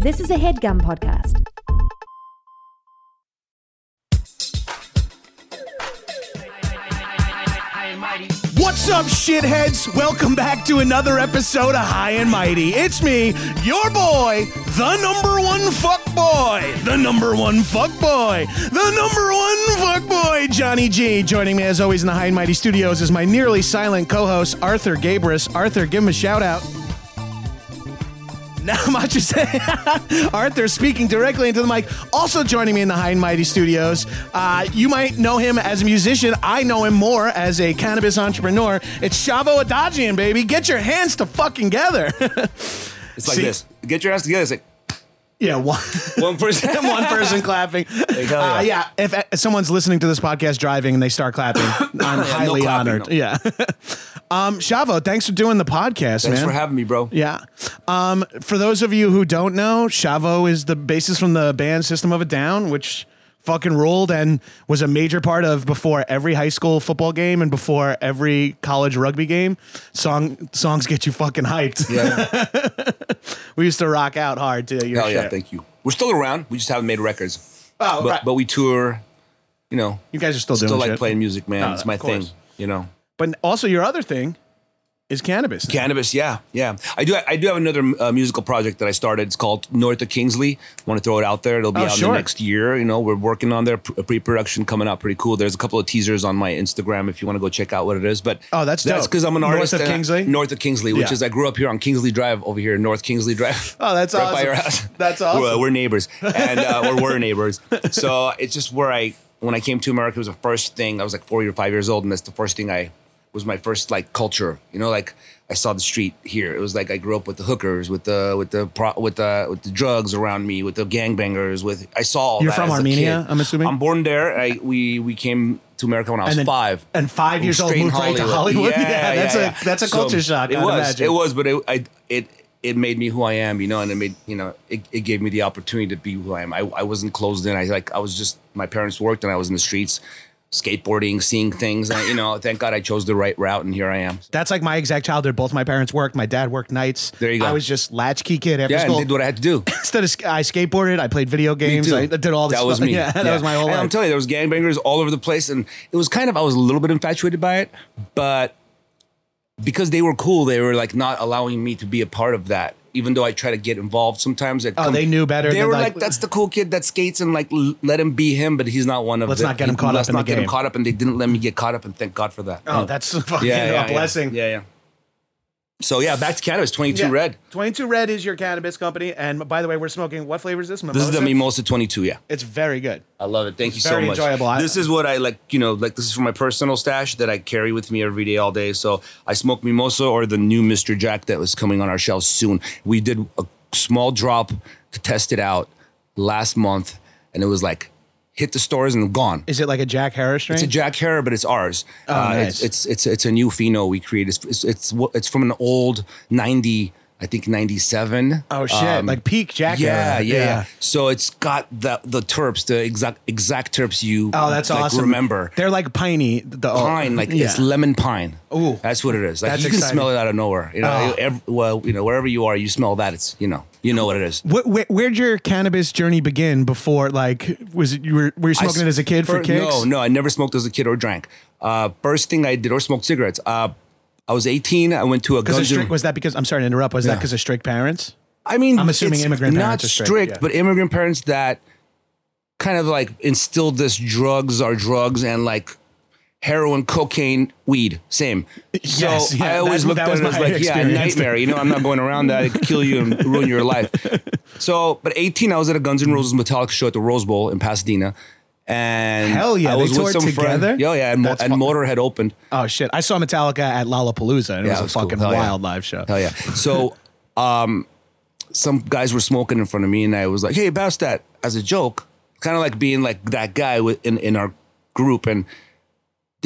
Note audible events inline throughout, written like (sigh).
This is a headgum podcast. What's up, shitheads? Welcome back to another episode of High and Mighty. It's me, your boy, the number one fuck boy, the number one fuck boy, the number one fuck boy, Johnny G. Joining me as always in the High and Mighty studios is my nearly silent co-host Arthur Gabris. Arthur, give him a shout out. I'm not much to say. Arthur speaking directly into the mic. Also joining me in the High and Mighty Studios. Uh, you might know him as a musician. I know him more as a cannabis entrepreneur. It's Shavo Odadjian, baby. Get your hands to fucking together. (laughs) It's like See- this. Get your ass together. It's like yeah, one, (laughs) one person. (laughs) one person clapping. hell Uh, yeah. yeah, if, if someone's listening to this podcast driving and they start clapping, (coughs) I'm highly clapping, honored. no. Yeah. (laughs) um, Shavo, thanks for doing the podcast, Thanks man. for having me, bro. Yeah. Um, for those of you who don't know, Shavo is the bassist from the band System of a Down, which fucking ruled and was a major part of before every high school football game and before every college rugby game. Song songs get you fucking hyped. Yeah. (laughs) we used to rock out hard to your Hell yeah. shit. Thank you. We're still around. We just haven't made records. Oh, but, right. but we tour. You know, you guys are still doing still like shit. playing music, man. Oh, it's my of course. thing. You know, But also your other thing is cannabis. cannabis. Yeah, yeah. I do. I do have another uh, musical project that I started. It's called North of Kingsley. want to throw it out there. It'll be Oh, out in sure. the next year. You know, we're working on their pre- pre-production coming out pretty cool. There's a couple of teasers on my Instagram if you want to go check out what it is. But Oh, that's that's because I'm an artist. North of and I- Kingsley? North of Kingsley, which Yeah. is I grew up here on Kingsley Drive over here, North Kingsley Drive. (laughs) Oh, that's (laughs) right awesome. by your house. (laughs) That's awesome. We're, we're neighbors, and uh, or we're neighbors. So it's just where I, when I came to America, it was the first thing. I was like four or five years old, and that's the first thing I was my first like culture. You know, like I saw the street here. It was like I grew up with the hookers, with the with the pro, with the with the drugs around me, with the gangbangers. With I saw. All You're from Armenia. I'm assuming? I'm born there. I we we came to America when I was And then- five. and five years old moved right to Hollywood? (laughs) Yeah, that's a- that's a culture shock, It was. imagine. It was, but it I, it it made me who I am, you know, and it made you know it, it gave me the opportunity to be who I am. I, I wasn't closed in. I like I was just my parents worked and I was in the streets, skateboarding, seeing things. And, you know, thank God I chose the right route, and here I am. That's like my exact childhood. Both my parents worked. My dad worked nights. There you go. I was just latchkey kid after Yeah, school. and did what I had to do. (laughs) Instead of I skateboarded, I played video games. I did all this. That was stuff. me. (laughs) Yeah, that was my whole and life. I'm telling you, there was gangbangers all over the place, and it was kind of I was a little bit infatuated by it, but because they were cool, they were like not allowing me to be a part of that. Even though I try to get involved, sometimes Oh, come- they knew better They were like- like, "That's the cool kid that skates, and like l- let him be him, but he's not one of. Let's the, not get him caught up. let's not get game. him caught up, and they didn't let me get caught up, and thank God for that. oh, that's (laughs) fucking yeah, yeah, a blessing. Yeah, yeah. So yeah, back to cannabis. Twenty two Yeah. red. 22 Red is your cannabis company. And by the way, we're smoking. What flavor is this? This is the Mimosa twenty two. Yeah. It's very good. I love it. Thank you Very so much. enjoyable. I- this is what I like, you know, like this is for my personal stash that I carry with me every day, all day. So I smoke mimosa or the new Mr. Jack that was coming on our shelves soon. We did a small drop to test it out last month, and it was like hit the stores and gone. Is it like a Jack Herer strain? It's a Jack Herer, but it's ours. Oh, uh, nice. it's, it's it's it's a new pheno we created. It's it's it's, it's from an old ninety, I think ninety seven. oh shit! like peak Jack Yeah, era. yeah, So it's got the the terps, the exact exact terps you. Oh, that's like, awesome. Remember They're like piney. The pine, like (laughs) yeah. it's lemon pine. Ooh. that's what it is. Like That's you can exciting. smell it out of nowhere. You know, Oh. ev- well, you know, wherever you are, you smell that. It's you know, you know what it is. Wh- wh- where'd your cannabis journey begin? Before, like, was it you were were you I smoking it as a kid for fir- kicks? No, no, I never smoked as a kid or drank. Uh, first thing I did or smoked cigarettes. Uh, I was 18. I went to a Guns strict was that because I'm sorry to interrupt. Was that because of strict parents? I mean, I'm assuming immigrant not parents are strict, strict, yeah. but immigrant parents that kind of like instilled this drugs are drugs and like heroin, cocaine, weed, same. So Yes, yeah, I always looked at it as like, yeah, experience. nightmare. You know, I'm not going around that. It could kill you and (laughs) ruin your life. So, but 18, I was at a Guns N' Roses Metallica show at the Rose Bowl in Pasadena. And Hell yeah, I they was with toured some friend. together? Yeah, yeah, and, Mo- and fu- Motorhead opened. Oh shit! I saw Metallica at Lollapalooza, and it Yeah, was it a cool. fucking Hell yeah. wild live show. Hell yeah. So, um, some guys were smoking in front of me, and I was like, "Hey, bounce that!" as a joke, kind of like being like that guy in in our group, and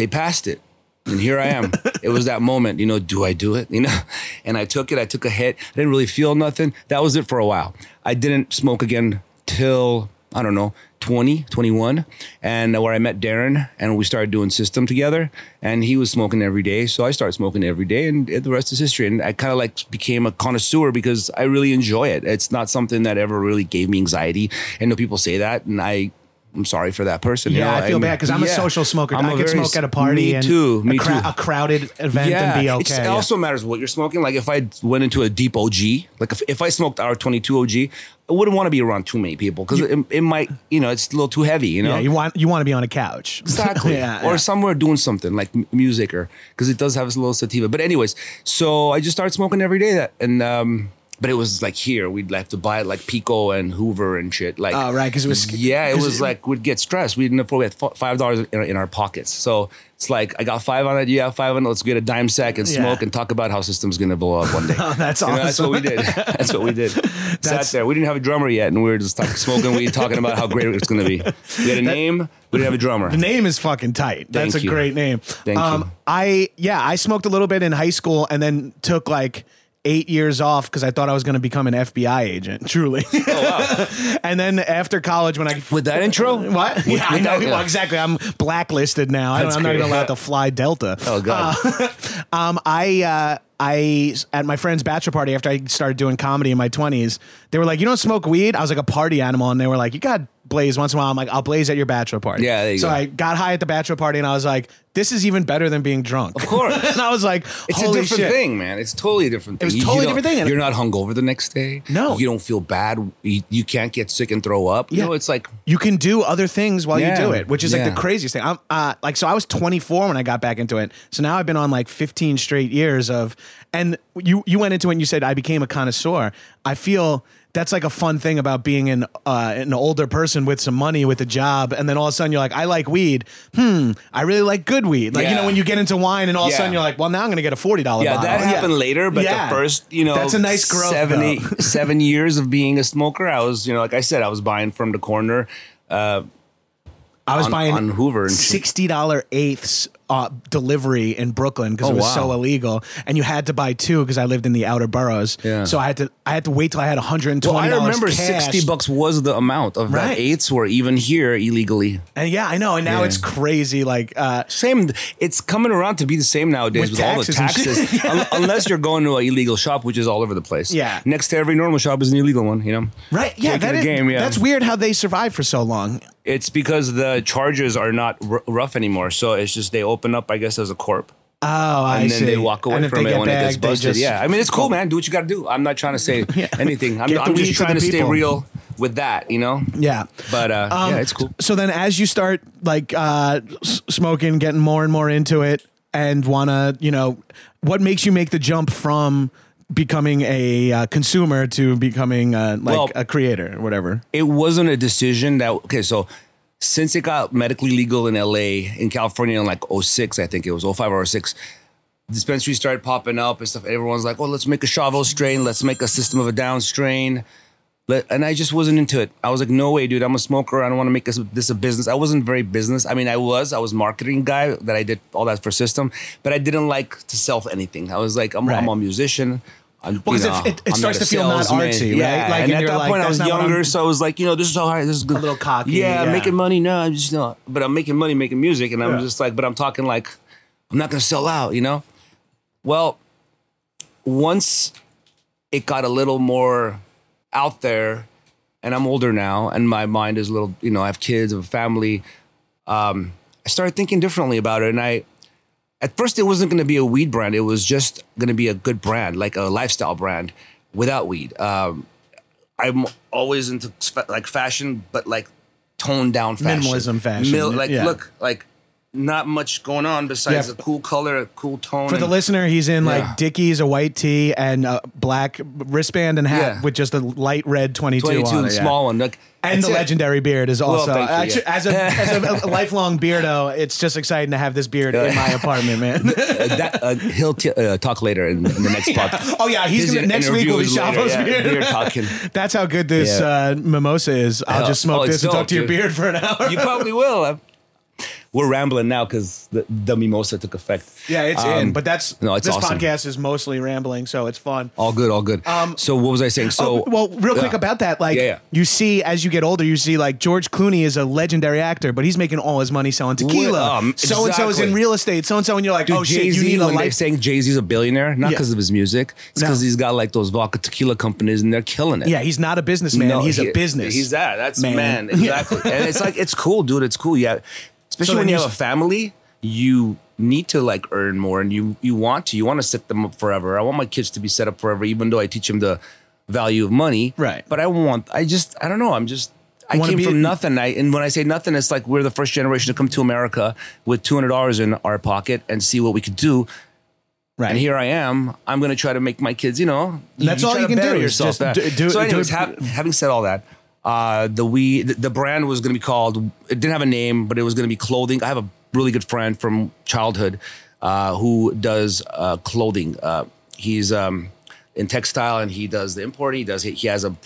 they passed it. And here I am. (laughs) it was that moment, you know, do I do it? You know? (laughs) And I took it, I took a hit. I didn't really feel nothing. That was it for a while. I didn't smoke again till I don't know, 20, 21, and where I met Daron and we started doing system together. And he was smoking every day, so I started smoking every day, and the rest is history. And I kind of like became a connoisseur because I really enjoy it. It's not something that ever really gave me anxiety. And know people say that, and I I'm sorry for that person. you Yeah, know? I feel bad because I'm a social smoker. I'm I could smoke at a party Me and too. Me a, too. a crowded event and be okay. It yeah. also matters what you're smoking. Like if I went into a deep OG, like if, if I smoked our 22 OG, I wouldn't want to be around too many people because it, it might, you know, it's a little too heavy, you know? yeah, you want you want to be on a couch. (laughs) Exactly. yeah, or yeah. somewhere doing something like music or because it does have a little sativa. But anyways, so I just started smoking every day that and um but it was like here we'd have to buy it like Pico and Hoover and shit. Like Oh, right, 'cause it was- yeah, it was it- like we'd get stressed. We didn't afford we had five dollars in, our- in our pockets. So it's like I got five on it. You have five on it. Let's get a dime sack and Yeah. smoke and talk about how system's gonna blow up one day. (laughs) Oh, that's You know, awesome. that's what we did. (laughs) That's what we did. (laughs) Sat That's- there. We didn't have a drummer yet, and we were just talking, smoking weed, talking about how great it's going to be. We had a name. We didn't have a drummer. The name is fucking tight. That's Thank a you. great name. Thank um, you. I yeah, I smoked a little bit in high school and then took like eight years off because I thought I was going to become an FBI agent. Truly. (laughs) (laughs) and then after college, when I Oh, With that intro? what? With- yeah, I know that- exactly. I'm blacklisted now. I don't, I'm not even allowed to fly Delta. Oh god. (laughs) Um, I uh, I at my friend's bachelor party after I started doing comedy in my twenties, they were like, "You don't smoke weed?" I was like a party animal, and they were like, "You got blaze once in a while." I'm like, "I'll blaze at your bachelor party." Yeah, there you so go. I got high at the bachelor party, and I was like, "This is even better than being drunk." Of course. (laughs) and I was like, It's a different shit. thing, man. It's totally a different thing. was You- you totally different thing. You're not hungover the next day. No. You don't feel bad. You, you can't get sick and throw up. You Yeah. know, it's like You can do other things while Yeah. you do it, which is like the craziest thing. I'm uh, like, so I was 24 when I got back into it. So now I've been on like 15 straight years of, and you you went into it and you said I became a connoisseur. I feel that's like a fun thing about being an uh, an older person with some money with a job, and then all of a sudden you're like, I like weed. Hmm, I really like good weed. Like you know when you get into wine, and all of a sudden you're like, well now I'm gonna get a forty dollar. yeah, bottle. that happened later. But Yeah. the first, you know, That's a nice growth, Seven, eight, seven (laughs) years of being a smoker, I was, you know, like I said, I was buying from the corner. Uh, I was on- buying on Hoover and sixty dollar eighths uh, delivery in Brooklyn because Oh, it was wow. so illegal, and you had to buy two because I lived in the outer boroughs. Yeah. So I had to I had to wait till I had one hundred and well. I remember sixty bucks was the amount of Right. that eighths were even here illegally. and yeah, I know. And now Yeah. it's crazy. Like, uh, Same. It's coming around to be the same nowadays With with, all the taxes Un- (laughs) unless you're going to an illegal shop, which is all over the place. Yeah. Next to every normal shop is an illegal one. You know. right? Yeah, that is- game. Yeah. That's weird how they survived for so long. It's because the charges are not r- rough anymore. So it's just they open up, I guess, as a corp, Oh, I and then see. they walk away from it when it gets busted. just- yeah, I mean, it's cool, man. Do what you got to do. I'm not trying to say (laughs) anything. I'm, I'm just trying to stay real with that. You know. Yeah. But uh, Um, yeah, it's cool. So then, as you start like uh, smoking, getting more and more into it, and wanna, you know, what makes you make the jump from becoming a uh, consumer to becoming uh, like Well- a creator or whatever? it wasn't a decision that okay so since it got medically legal in LA in California in like 06 I think it was 05 or 06 dispensaries started popping up and stuff. Everyone's like oh let's make a Shavo strain. Let's make a system of a down strain. Let- and I just wasn't into it. I was like no way dude. I'm a smoker. I don't want to make this, this a business. I wasn't very business. I mean I was. I was marketing guy that I did all that for system but I didn't like to sell anything. I was like I'm, I'm a musician I'm, Well, you 'cause know, it- it- it starts to feel not artsy, right? Yeah, Like, and and at that like, point I was younger, so I was like, you know, this is all right. This is good. A little cocky, Yeah, yeah. making money. No, I'm just not. But I'm making money making music, and I'm Yeah. just like, but I'm talking like, I'm not gonna sell out. You know. Well, once it got a little more out there, and I'm older now, and my mind is a little, you know, I have kids, I have a family. Um, I started thinking differently about it, and I. At first, it wasn't going to be a weed brand. It was just going to be a good brand, like a lifestyle brand without weed. Um, I'm always into like fashion, but like toned down fashion, Minimalism fashion, like yeah. look, like not much going on besides Yeah. a cool color, a cool tone. For the listener, he's in Yeah. like Dickies, a white tee, and a black wristband and hat Yeah. with just a light red 22, 22, on the it. yeah. small one, like, And the it. legendary beard is also thank you, actually yeah. as a (laughs) as a, lifelong beardo. It's just exciting to have this beard in my (laughs) apartment, man. Uh, that uh, he'll t- uh, talk later in, in the next (laughs) podcast. Oh yeah, he's gonna next week will be interview is later, Shavo's yeah, beard. beard talking. That's how good this Yeah. uh, mimosa is. I'll just smoke oh, this and talk dope, to your beard for an hour. You probably will. We're rambling now because the, the mimosa took effect. Yeah, it's in, Um, but that's no, it's this awesome. podcast is mostly rambling, so it's fun. All good, all good. so what was I saying? So oh, well, real quick yeah. about that, like Yeah, yeah. you see as you get older, you see like George Clooney is a legendary actor, but he's making all his money selling tequila. Um, so and so is in real estate. So and so, and you're like, Dude, oh shit, Jay-Z, you need a they're life. saying Jay Z's a billionaire, not because of his music, it's No. because he's got like those vodka tequila companies and they're killing it. Yeah, he's not a businessman. No, he's he- a business. He's that. That's man. man. exactly. (laughs) and it's like it's cool, dude. It's cool. Yeah, especially So when you you have a family, you need to like earn more, and you you want to. You want to set them up forever. I want my kids to be set up forever, even though I teach them the value of money. Right. But I want. I just. I don't know. I'm just. I came from nothing. I, and when I say nothing, it's like we're the first generation to come to America with two hundred dollars in our pocket and see what we could do. right. And here I am. I'm going to try to make my kids, you know, That's all you can do Yourself. just do- do- so, do anyways, it- ha- having said all that, uh, the we the, brand was going to be called. It didn't have a name, but it was going to be clothing. I have a really good friend from childhood uh, who does uh, clothing. Uh, he's um, in textile and he does the import. He does. He has a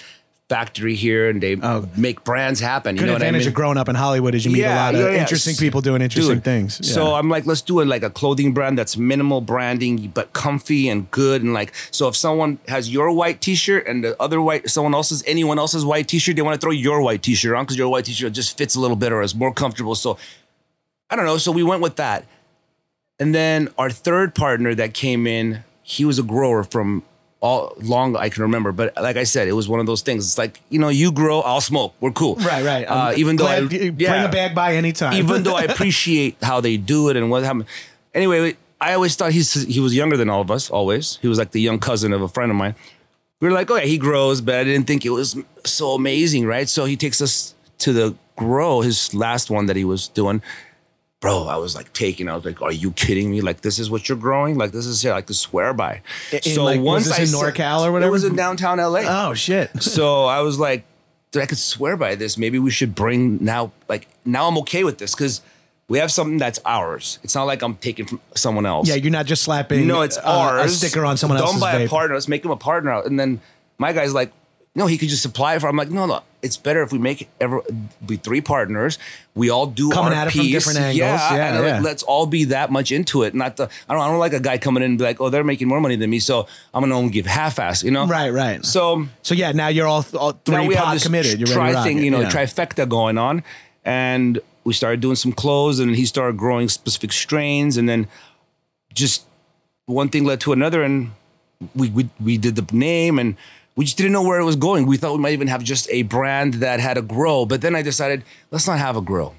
factory here and they oh. make brands happen. You Good know what I mean? of growing up in Hollywood is you meet a lot of yeah, yeah. interesting people doing interesting Dude, things. Yeah. So I'm like, let's do it like a clothing brand that's minimal branding but comfy and good and like. So if someone has your white T-shirt and the other white, someone else's, anyone else's white T-shirt, they want to throw your white T-shirt on because your white T-shirt just fits a little better, or is more comfortable. So I don't know. So we went with that, and then our third partner that came in, he was a grower from. All long I can remember, but like I said, it was one of those things. It's like you know, you grow, I'll smoke. We're cool, right, right. Uh, even though I, yeah bring a bag by anytime. even though I (laughs) appreciate how they do it and what happened. Anyway, I always thought he's he was younger than all of us. Always, he was like the young cousin of a friend of mine. We were like, oh yeah, he grows, but I didn't think it was so amazing, right? So he takes us to the grow, his last one that he was doing. Bro, I was like taking. I was like, "Are you kidding me? Like this is what you're growing? Like this is here, like to swear by." In, like, was this in NorCal or whatever? It was in downtown LA oh shit. (laughs) so I was like, dude, I could swear by this. Maybe we should bring now, like, now I'm okay with this because we have something that's ours. It's not like I'm taking from someone else. Yeah, you're not just slapping. no, it's uh, ours. A sticker on someone Don't else's buy a partner. Let's make him a partner. And then my guy's like, no, he could just supply it for. I'm like, no, no. It's better if we make ever be three partners. We all do Coming our at it from different angles. Yeah, Yeah, and uh, like, let's all be that much into it. Not the I don't I don't like a guy coming in and be like, oh, they're making more money than me, so I'm gonna only give half-ass. You know? Right, right. So So yeah, now you're all, all three we have this committed. You're tri thing, you know, yeah. trifecta going on, and we started doing some clothes, and he started growing specific strains, and then just one thing led to another, and we we we did the name, and we just didn't know where it was going. We thought we might even have just a brand that had a grow, but then I decided let's not have a grow.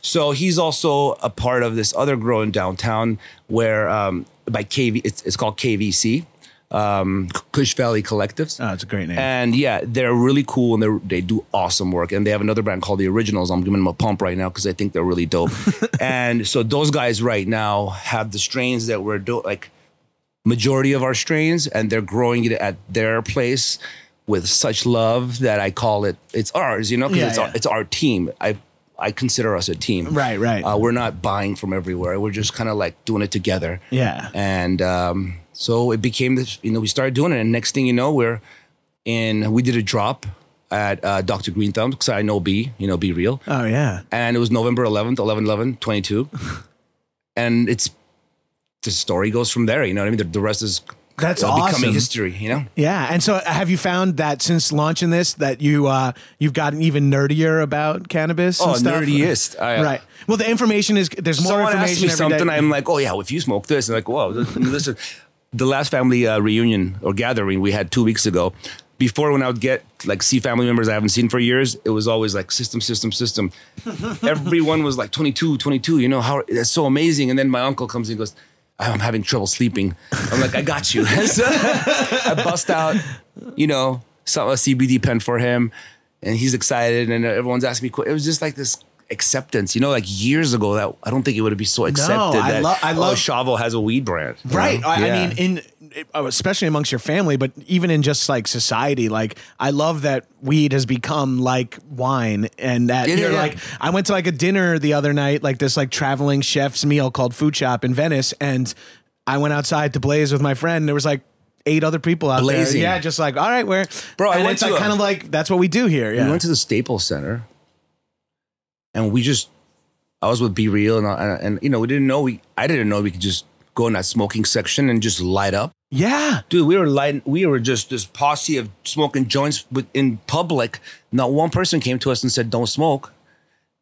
So he's also a part of this other grow in downtown where um, by KV, it's, it's called KVC, um, Kush Valley Collectives. Oh, it's a great name. And yeah, they're really cool and they they do awesome work. And they have another brand called the Originals. I'm giving them a pump right now because I think they're really dope. (laughs) and so those guys right now have the strains that we're doing, like majority of our strains, and they're growing it at their place with such love that I call it it's ours. You know, because Yeah, it's yeah. our, it's our team. I I consider us a team. Right, right. Uh, we're not buying from everywhere. We're just kind of like doing it together. Yeah. And um, so it became this, you know, we started doing it. And next thing you know, we're in, we did a drop at uh, Dr. Green Thumb because I know B, you know, B-Real. oh yeah. And it was November 11th, 11 11, 22. (laughs) and it's, the story goes from there. You know what I mean? The, the rest is That's uh, awesome. becoming history, you know? Yeah, and so have you found that since launching this that you uh, you've gotten even nerdier about cannabis? and Oh, stuff? nerdiest. I- right. Well, the information is there's more information every day. something, I'm like, oh yeah, if you smoke this, and like, whoa, listen. (laughs) the last family uh, reunion or gathering we had two weeks ago. Before, when I would get like see family members I haven't seen for years, it was always like system, system, system. (laughs) Everyone was like 22, 22. You know how that's so amazing. And then my uncle comes and goes, "I'm having trouble sleeping." I'm like, "I got you." (laughs) So I bust out, you know, some a CBD pen for him, and he's excited, and everyone's asking me. It was just like this acceptance, you know, like years ago that I don't think it would be so accepted No, I that lo- I oh, love- Shavo has a weed brand, you Right. know? I, Yeah. I mean, in Uh, especially amongst your family, but even in just like society, like I love that weed has become like wine, and that Yeah, you're yeah. like. I went to like a dinner the other night, like this like traveling chef's meal called Food Shop in Venice, and I went outside to blaze with my friend. And there was like. Eight other people out Blazing. there, yeah, just like all right, where Bro, I went it's to like kind of like that's what we do here, yeah. We went to the Staples Center and we just I was with B-Real, and, and and you know we didn't know we I didn't know we could just go in that smoking section and just light up. Yeah. Dude, we were lighting. We were just this posse of smoking joints with, in public. Not one person came to us and said, "Don't smoke."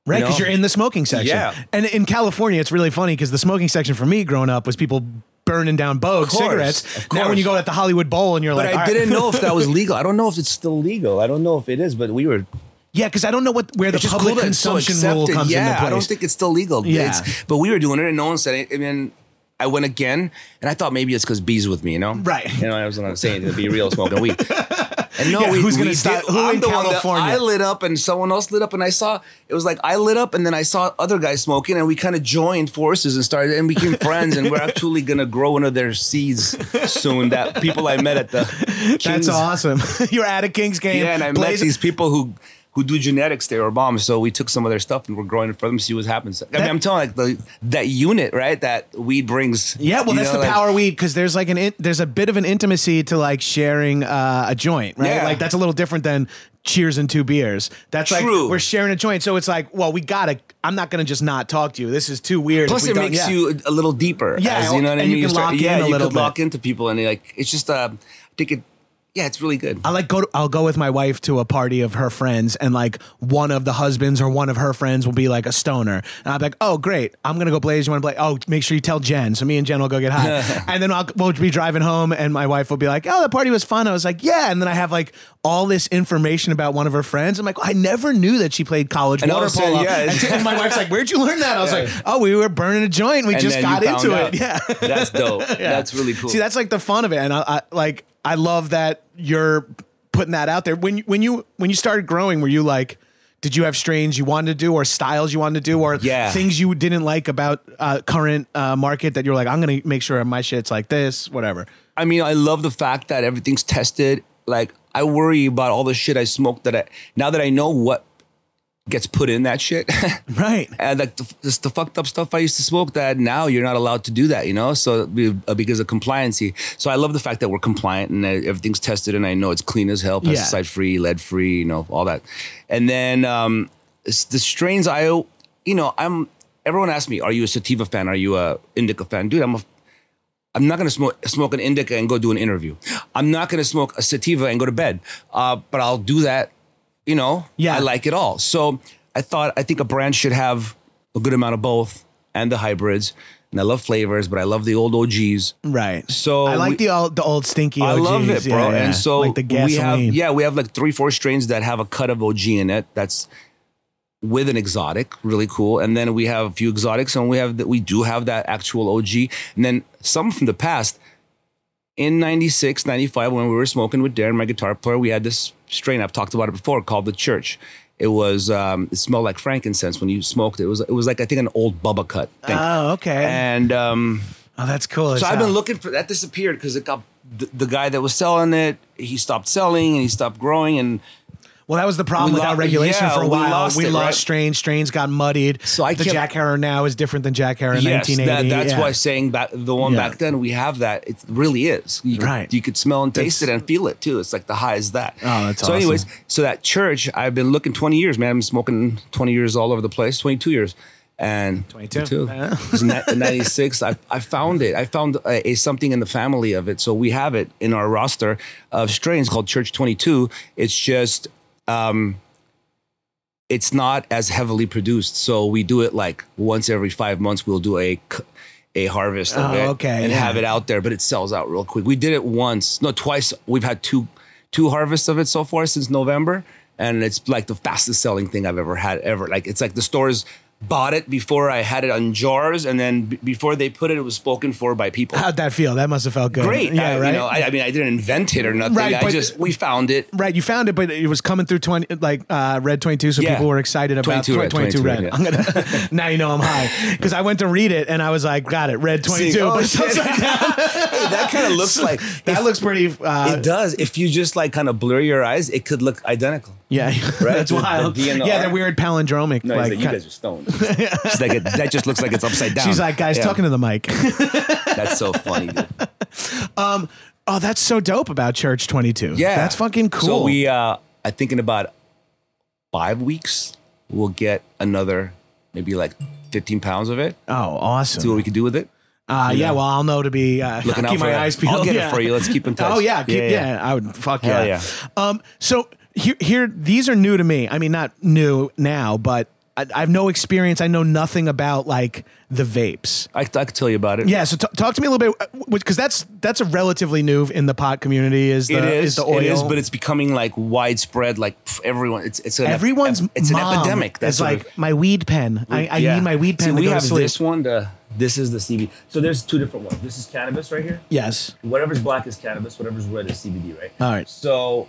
Right, You because know? you're in the smoking section. Yeah. And in California, it's really funny because the smoking section for me growing up was people burning down Bogue course, cigarettes. Now when you go at the Hollywood Bowl and you're But like, I right. didn't know if that was (laughs) legal. I don't know if it's still legal. I don't know if it is, but we were Yeah, because I don't know what where the It's public cool that so consumption rule comes yeah, into place. I don't think it's still legal. Yeah. It's- but we were doing it and no one said it. I then I went again and I thought maybe it's because B's with me, you know? Right. You know, I was not saying to be real smoking weed. (laughs) And no, Yeah, we, who's gonna stop- who I'm in the one that- California? I lit up and someone else lit up and I saw it was like I lit up and then I saw other guys smoking and we kind of joined forces and started and became friends and we're actually gonna grow one of their seeds soon. That people I met at the (laughs) That's awesome. (laughs) you're at a Kings game. yeah, and I met these people who who do genetics there or bombs. So we took some of their stuff and we're growing it for them, to see what happens. I mean, i'm telling like the that unit, right? That weed brings. Yeah, well, that's know, the like- power weed because there's like an in, there's a bit of an intimacy to like sharing uh, a joint, right? Yeah. Like that's a little different than cheers and two beers. That's like True. we're sharing a joint, so it's like, well, we gotta. I'm not gonna just not talk to you. This is too weird. Plus, it makes yeah. you a little deeper. Yeah, as, you know what I and you mean. can lock in yeah, a you little could lock into people, and like it's just. Uh, I think it. Yeah, it's really good. I like go. To, I'll go with my wife to a party of her friends, and like one of the husbands or one of her friends will be like a stoner, and I'm like, oh great, I'm gonna go blaze. You want to play? Oh, make sure you tell Jen. So me and Jen will go get high, (laughs) and then I'll we'll be driving home, and my wife will be like, oh, the party was fun. I was like, yeah, and then I have like all this information about one of her friends. I'm like, I never knew that she played college And water of a sudden, polo. yeah, and, and my wife's like, where'd you learn that? I was like, oh, we were burning a joint. We And just got into out. it. (laughs) Yeah. that's dope. (laughs) Yeah. That's really cool. See, that's like the fun of it, and I, I like I love that you're putting that out there. When you- when you when you started growing, were you like, did you have strains you wanted to do, or styles you wanted to do, or Yeah. things you didn't like about uh, current uh, market that you're like, I'm gonna make sure my shit's like this, whatever. I mean, I love the fact that everything's tested. Like, I worry about all the shit I smoke that I now that I know what gets put in that shit. (laughs) Right. and like the, just the fucked up stuff I used to smoke that now you're not allowed to do that, you know? So uh, because of compliancy. So I love the fact that we're compliant and everything's tested and I know it's clean as hell, Yeah. pesticide free, lead free, you know, all that. And then um, the strains I, you know, I'm, everyone asks me, are you a sativa fan? Are you a indica fan? Dude, I'm a, I'm not gonna smoke smoke an indica and go do an interview. I'm not gonna smoke a sativa and go to bed. Uh, but I'll do that. You know, Yeah. I like it all. So I thought I think a brand should have a good amount of both and the hybrids. And I love flavors, but I love the old OGs. Right. So I like we- the old the old stinky. I OGs. love it, bro. Yeah, yeah. And so like the we have yeah, we have like three, four strains that have a cut of OG in it. That's with an exotic, really cool. And then we have a few exotics, and we have that we do have that actual OG. And then some from the past. In 96, 95, when we were smoking with Daron, my guitar player, we had this strain. I've talked about it before called the Church. It was um, it smelled like frankincense when you smoked it. It was it was like I think an old Bubba cut thing. Oh, okay. and um, oh, that's cool. so I've been looking for that disappeared because it got the, the guy that was selling it. He stopped selling and he stopped growing. And Well, that was the problem We without lo- regulation yeah, for a we while. lost we it, lost right? strains. Strains got muddied. So I the Jack Herer now is different than Jack Herer in yes, 1980. that, that's yeah. why saying back the one Yeah. back then we have that. It really is. You could, Right. You could smell and taste it and feel it too. It's like the high is that. Oh, that's so. Anyways, so that church I've been looking 20 years, man. I've been smoking 20 years all over the place. 22 years. And 22 yeah it was 96 I, I found it. I found a, a something in the family of it. So we have it in our roster of strains called Church 22. It's just, um, it's not as heavily produced. So we do it like once every five months. We'll do a a harvest of Oh, it okay, and yeah. have it out there, but it sells out real quick. We did it once, no, twice. We've had two two harvests of it so far since November, and it's like the fastest selling thing I've ever had ever. Like it's like the stores bought it before I had it on jars, and then b- before they put it, it was spoken for by people. How'd that feel? That must have felt good. Great, Yeah, I, right. You know, I, I mean, I didn't invent it or nothing. Right, I just we found it. Right, you found it, but it was coming through twenty, like uh, red twenty two, so Yeah. people were excited about 22 red, 22 red. 22 I'm gonna (laughs) now you know I'm high because I went to read it and I was like, got it, red twenty two, oh, but it's shit. upside down. (laughs) Hey, that kind of looks (laughs) like that if- looks pretty. Uh, It does. If you just like kind of blur your eyes, it could look identical. Yeah, (laughs) (laughs) that's The- wild. the DNR. yeah, they're weird palindromic. No, like, like, you guys are stoned. (laughs) She's like, that just looks like it's upside down. she's like, guys, Yeah. talking to the mic. That's so funny, dude. oh, that's so dope about Church twenty two. Yeah, that's fucking cool. So we, uh, I think in about five weeks, we'll get another maybe like 15 pounds of it. Oh, awesome. See what we can do with it. Uh, yeah, well, I'll know to be uh, Looking keep out for my that. eyes peeled. I'll get it for you. Let's keep in touch. Oh yeah, keep, Yeah, yeah, yeah. I would fuck Hell yeah. yeah. Um, so here, here, these are new to me. I mean, not new now, but I, I have no experience. I know nothing about like the vapes. I, I could tell you about it. Yeah, so t- talk to me a little bit, uh, because that's that's a relatively new in the pot community. Is the It is, the oil? it is, but it's becoming like widespread. Like pff, everyone, it's it's an everyone's ep- it's an epidemic. It's what like it- my weed pen. I, I Yeah. need my weed pen See, to we have to this one. The, this is the CBD. So there's two different ones. This is cannabis right here. Yes. Whatever's black is cannabis. Whatever's red is CBD. Right. All right. So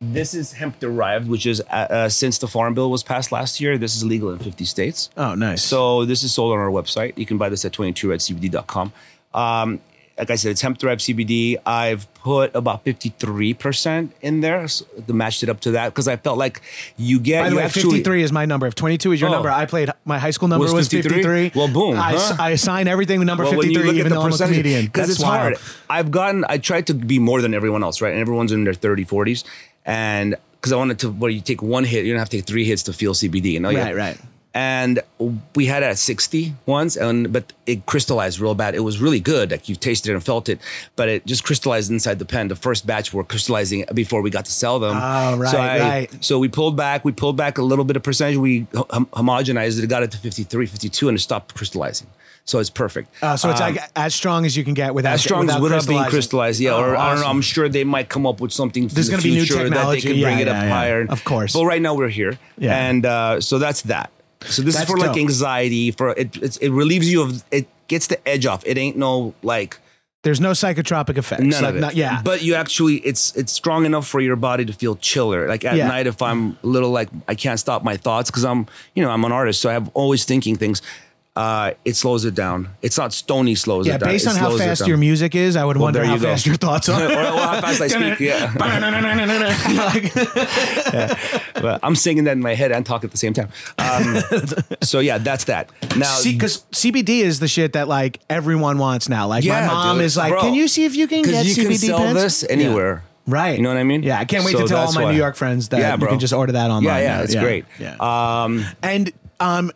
this is hemp derived, which is uh, uh, since the farm bill was passed last year, this is legal in 50 states. Oh, nice. So this is sold on our website. You can buy this at 22redcbd.com. Um, like I said, it's hemp derived CBD. I've put about 53% in there so to match it up to that because I felt like you get By the way, actually 53 is my number. If 22 is your Oh. number, I played my high school number was, Was 53. 53? Well, boom, I, huh? I assign everything with number 53, even though I'm a comedian. because it's wild. hard. I've gotten, I tried to be more than everyone else, right? And everyone's in their 30, 40s. And because I wanted to, where you take one hit, you don't have to take three hits to feel CBD, you know? Right, right. And we had it at 60 once, and but it crystallized real bad. It was really good. Like you tasted it and felt it, but it just crystallized inside the pen. The first batch were crystallizing before we got to sell them. Oh, right, so I- right. So we pulled back, we pulled back a little bit of percentage. We hom- homogenized it, got it to 53, 52, and it stopped crystallizing. So it's perfect. Uh, so it's Um, like as strong as you can get without as strong as without without being crystallized, yeah. Oh, or I don't know. I'm sure they might come up with something. There's going to be new technology that they can bring Yeah, it up yeah, yeah. higher. Of course. But right now we're here, Yeah. and uh, so that's that. So this That's is for like anxiety. For it, it's, it relieves you of it. Gets the edge off. It ain't no like There's no psychotropic effects. none like, of it. Not, yeah. But you actually, it's it's strong enough for your body to feel chiller. Like at Yeah. night, if I'm a little like I can't stop my thoughts because I'm you know I'm an artist, so I have always thinking things. Uh, it slows it down. It's not stony slows yeah, it down. Yeah, based on how fast your music is, I would wonder how go. fast your thoughts are. (laughs) or, or how fast I speak. Yeah. (laughs) But (laughs) I'm singing that in my head and talking at the same time. Um, so yeah, that's that. Now, because CBD is the shit that like everyone wants now. Like Yeah, my mom dude. is like, Bro. "Can you see if you can get you CBD can sell pens?" this anywhere, Right. You know what I mean? Yeah, I can't wait So to tell all my why. New York friends that Yeah, you can just order that online. Yeah, yeah, now. it's great. Yeah. Um, and um,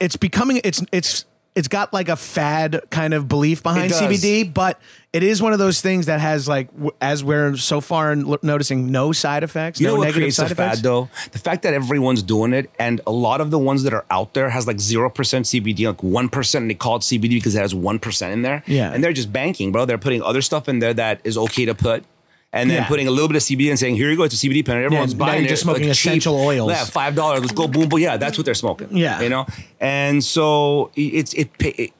it's becoming it's it's it's got like a fad kind of belief behind. CBD, but it is one of those things that has like w- as we're so far noticing no side effects. You no know what negative creates side a fad effects. though? The fact that everyone's doing it, and a lot of the ones that are out there has like zero percent CBD, like one percent, and they call it CBD because it has one percent in there. Yeah. and they're just banking, bro. They're putting other stuff in there that is okay to put. And then Yeah. putting a little bit of CBD and saying, "Here you go, it's a CBD pen." Everyone's now buying you're it. just smoking like, cheap. essential oils. Yeah, five dollars. Let's go, boom, boom. Yeah, that's what they're smoking. Yeah. you know. And so it's it.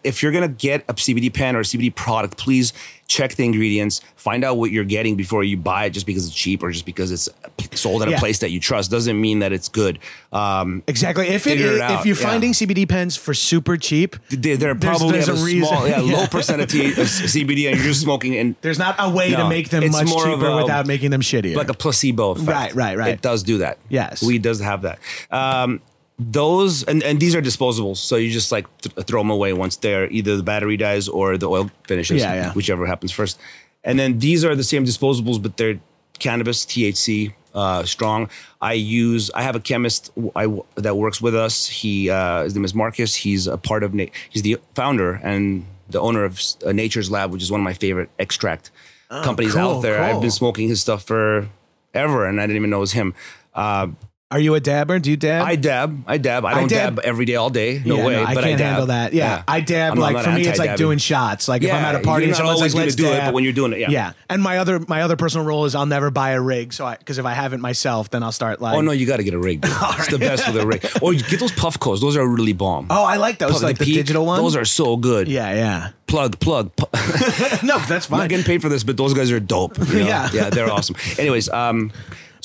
If you're gonna get a CBD pen or a CBD product, please check the ingredients, find out what you're getting before you buy it. Just because it's cheap or just because it's sold at Yeah. a place that you trust doesn't mean that it's good. Um, Exactly. If it, it if you're yeah. finding CBD pens for super cheap, they, There's- probably there's have a, a reason. small, yeah, low (laughs) percentage of of CBD, and you're just smoking and there's not a way to make them much cheaper a- without making them shittier. like a placebo effect. Right, right, right. It does do that. Yes. weed does have that. Um, those and, and these are disposables, so you just like th- throw them away once they're either the battery dies or the oil finishes. Yeah, yeah. whichever happens first. And then these are the same disposables, but they're cannabis THC uh, strong. I use. I have a chemist I, that works with us. He uh, his name is Marcus. He's a part of. Na- he's the founder and the owner of uh, Nature's Lab, which is one of my favorite extract companies Oh, cool, out there. I've been smoking his stuff for ever, and I didn't even know it was him. Uh, Are you a dabber? Do you dab? I dab. I dab. I don't dab- dab, every day, all day. No Yeah, way. I but can't I dab. handle that. Yeah, I dab. I'm like I'm for me, it's like doing shots. Like if I'm at a party you're not someone's like, always gonna "Let's do it, but when you're doing it, yeah. yeah. And my other my other personal rule is I'll never buy a rig. So I because if I haven't myself, then I'll start like. Oh no, you got to get a rig. Dude. (laughs) It's the best with a rig. (laughs) Or you get those Puffcos. Those are really bomb. Oh, I like those. Puff- like the, Peak, digital ones. Those are so good. Yeah, yeah. Plug, plug. (laughs) No, that's fine. I'm not getting paid for this, but those guys are dope. you know? Yeah. yeah, they're awesome. Anyways, um,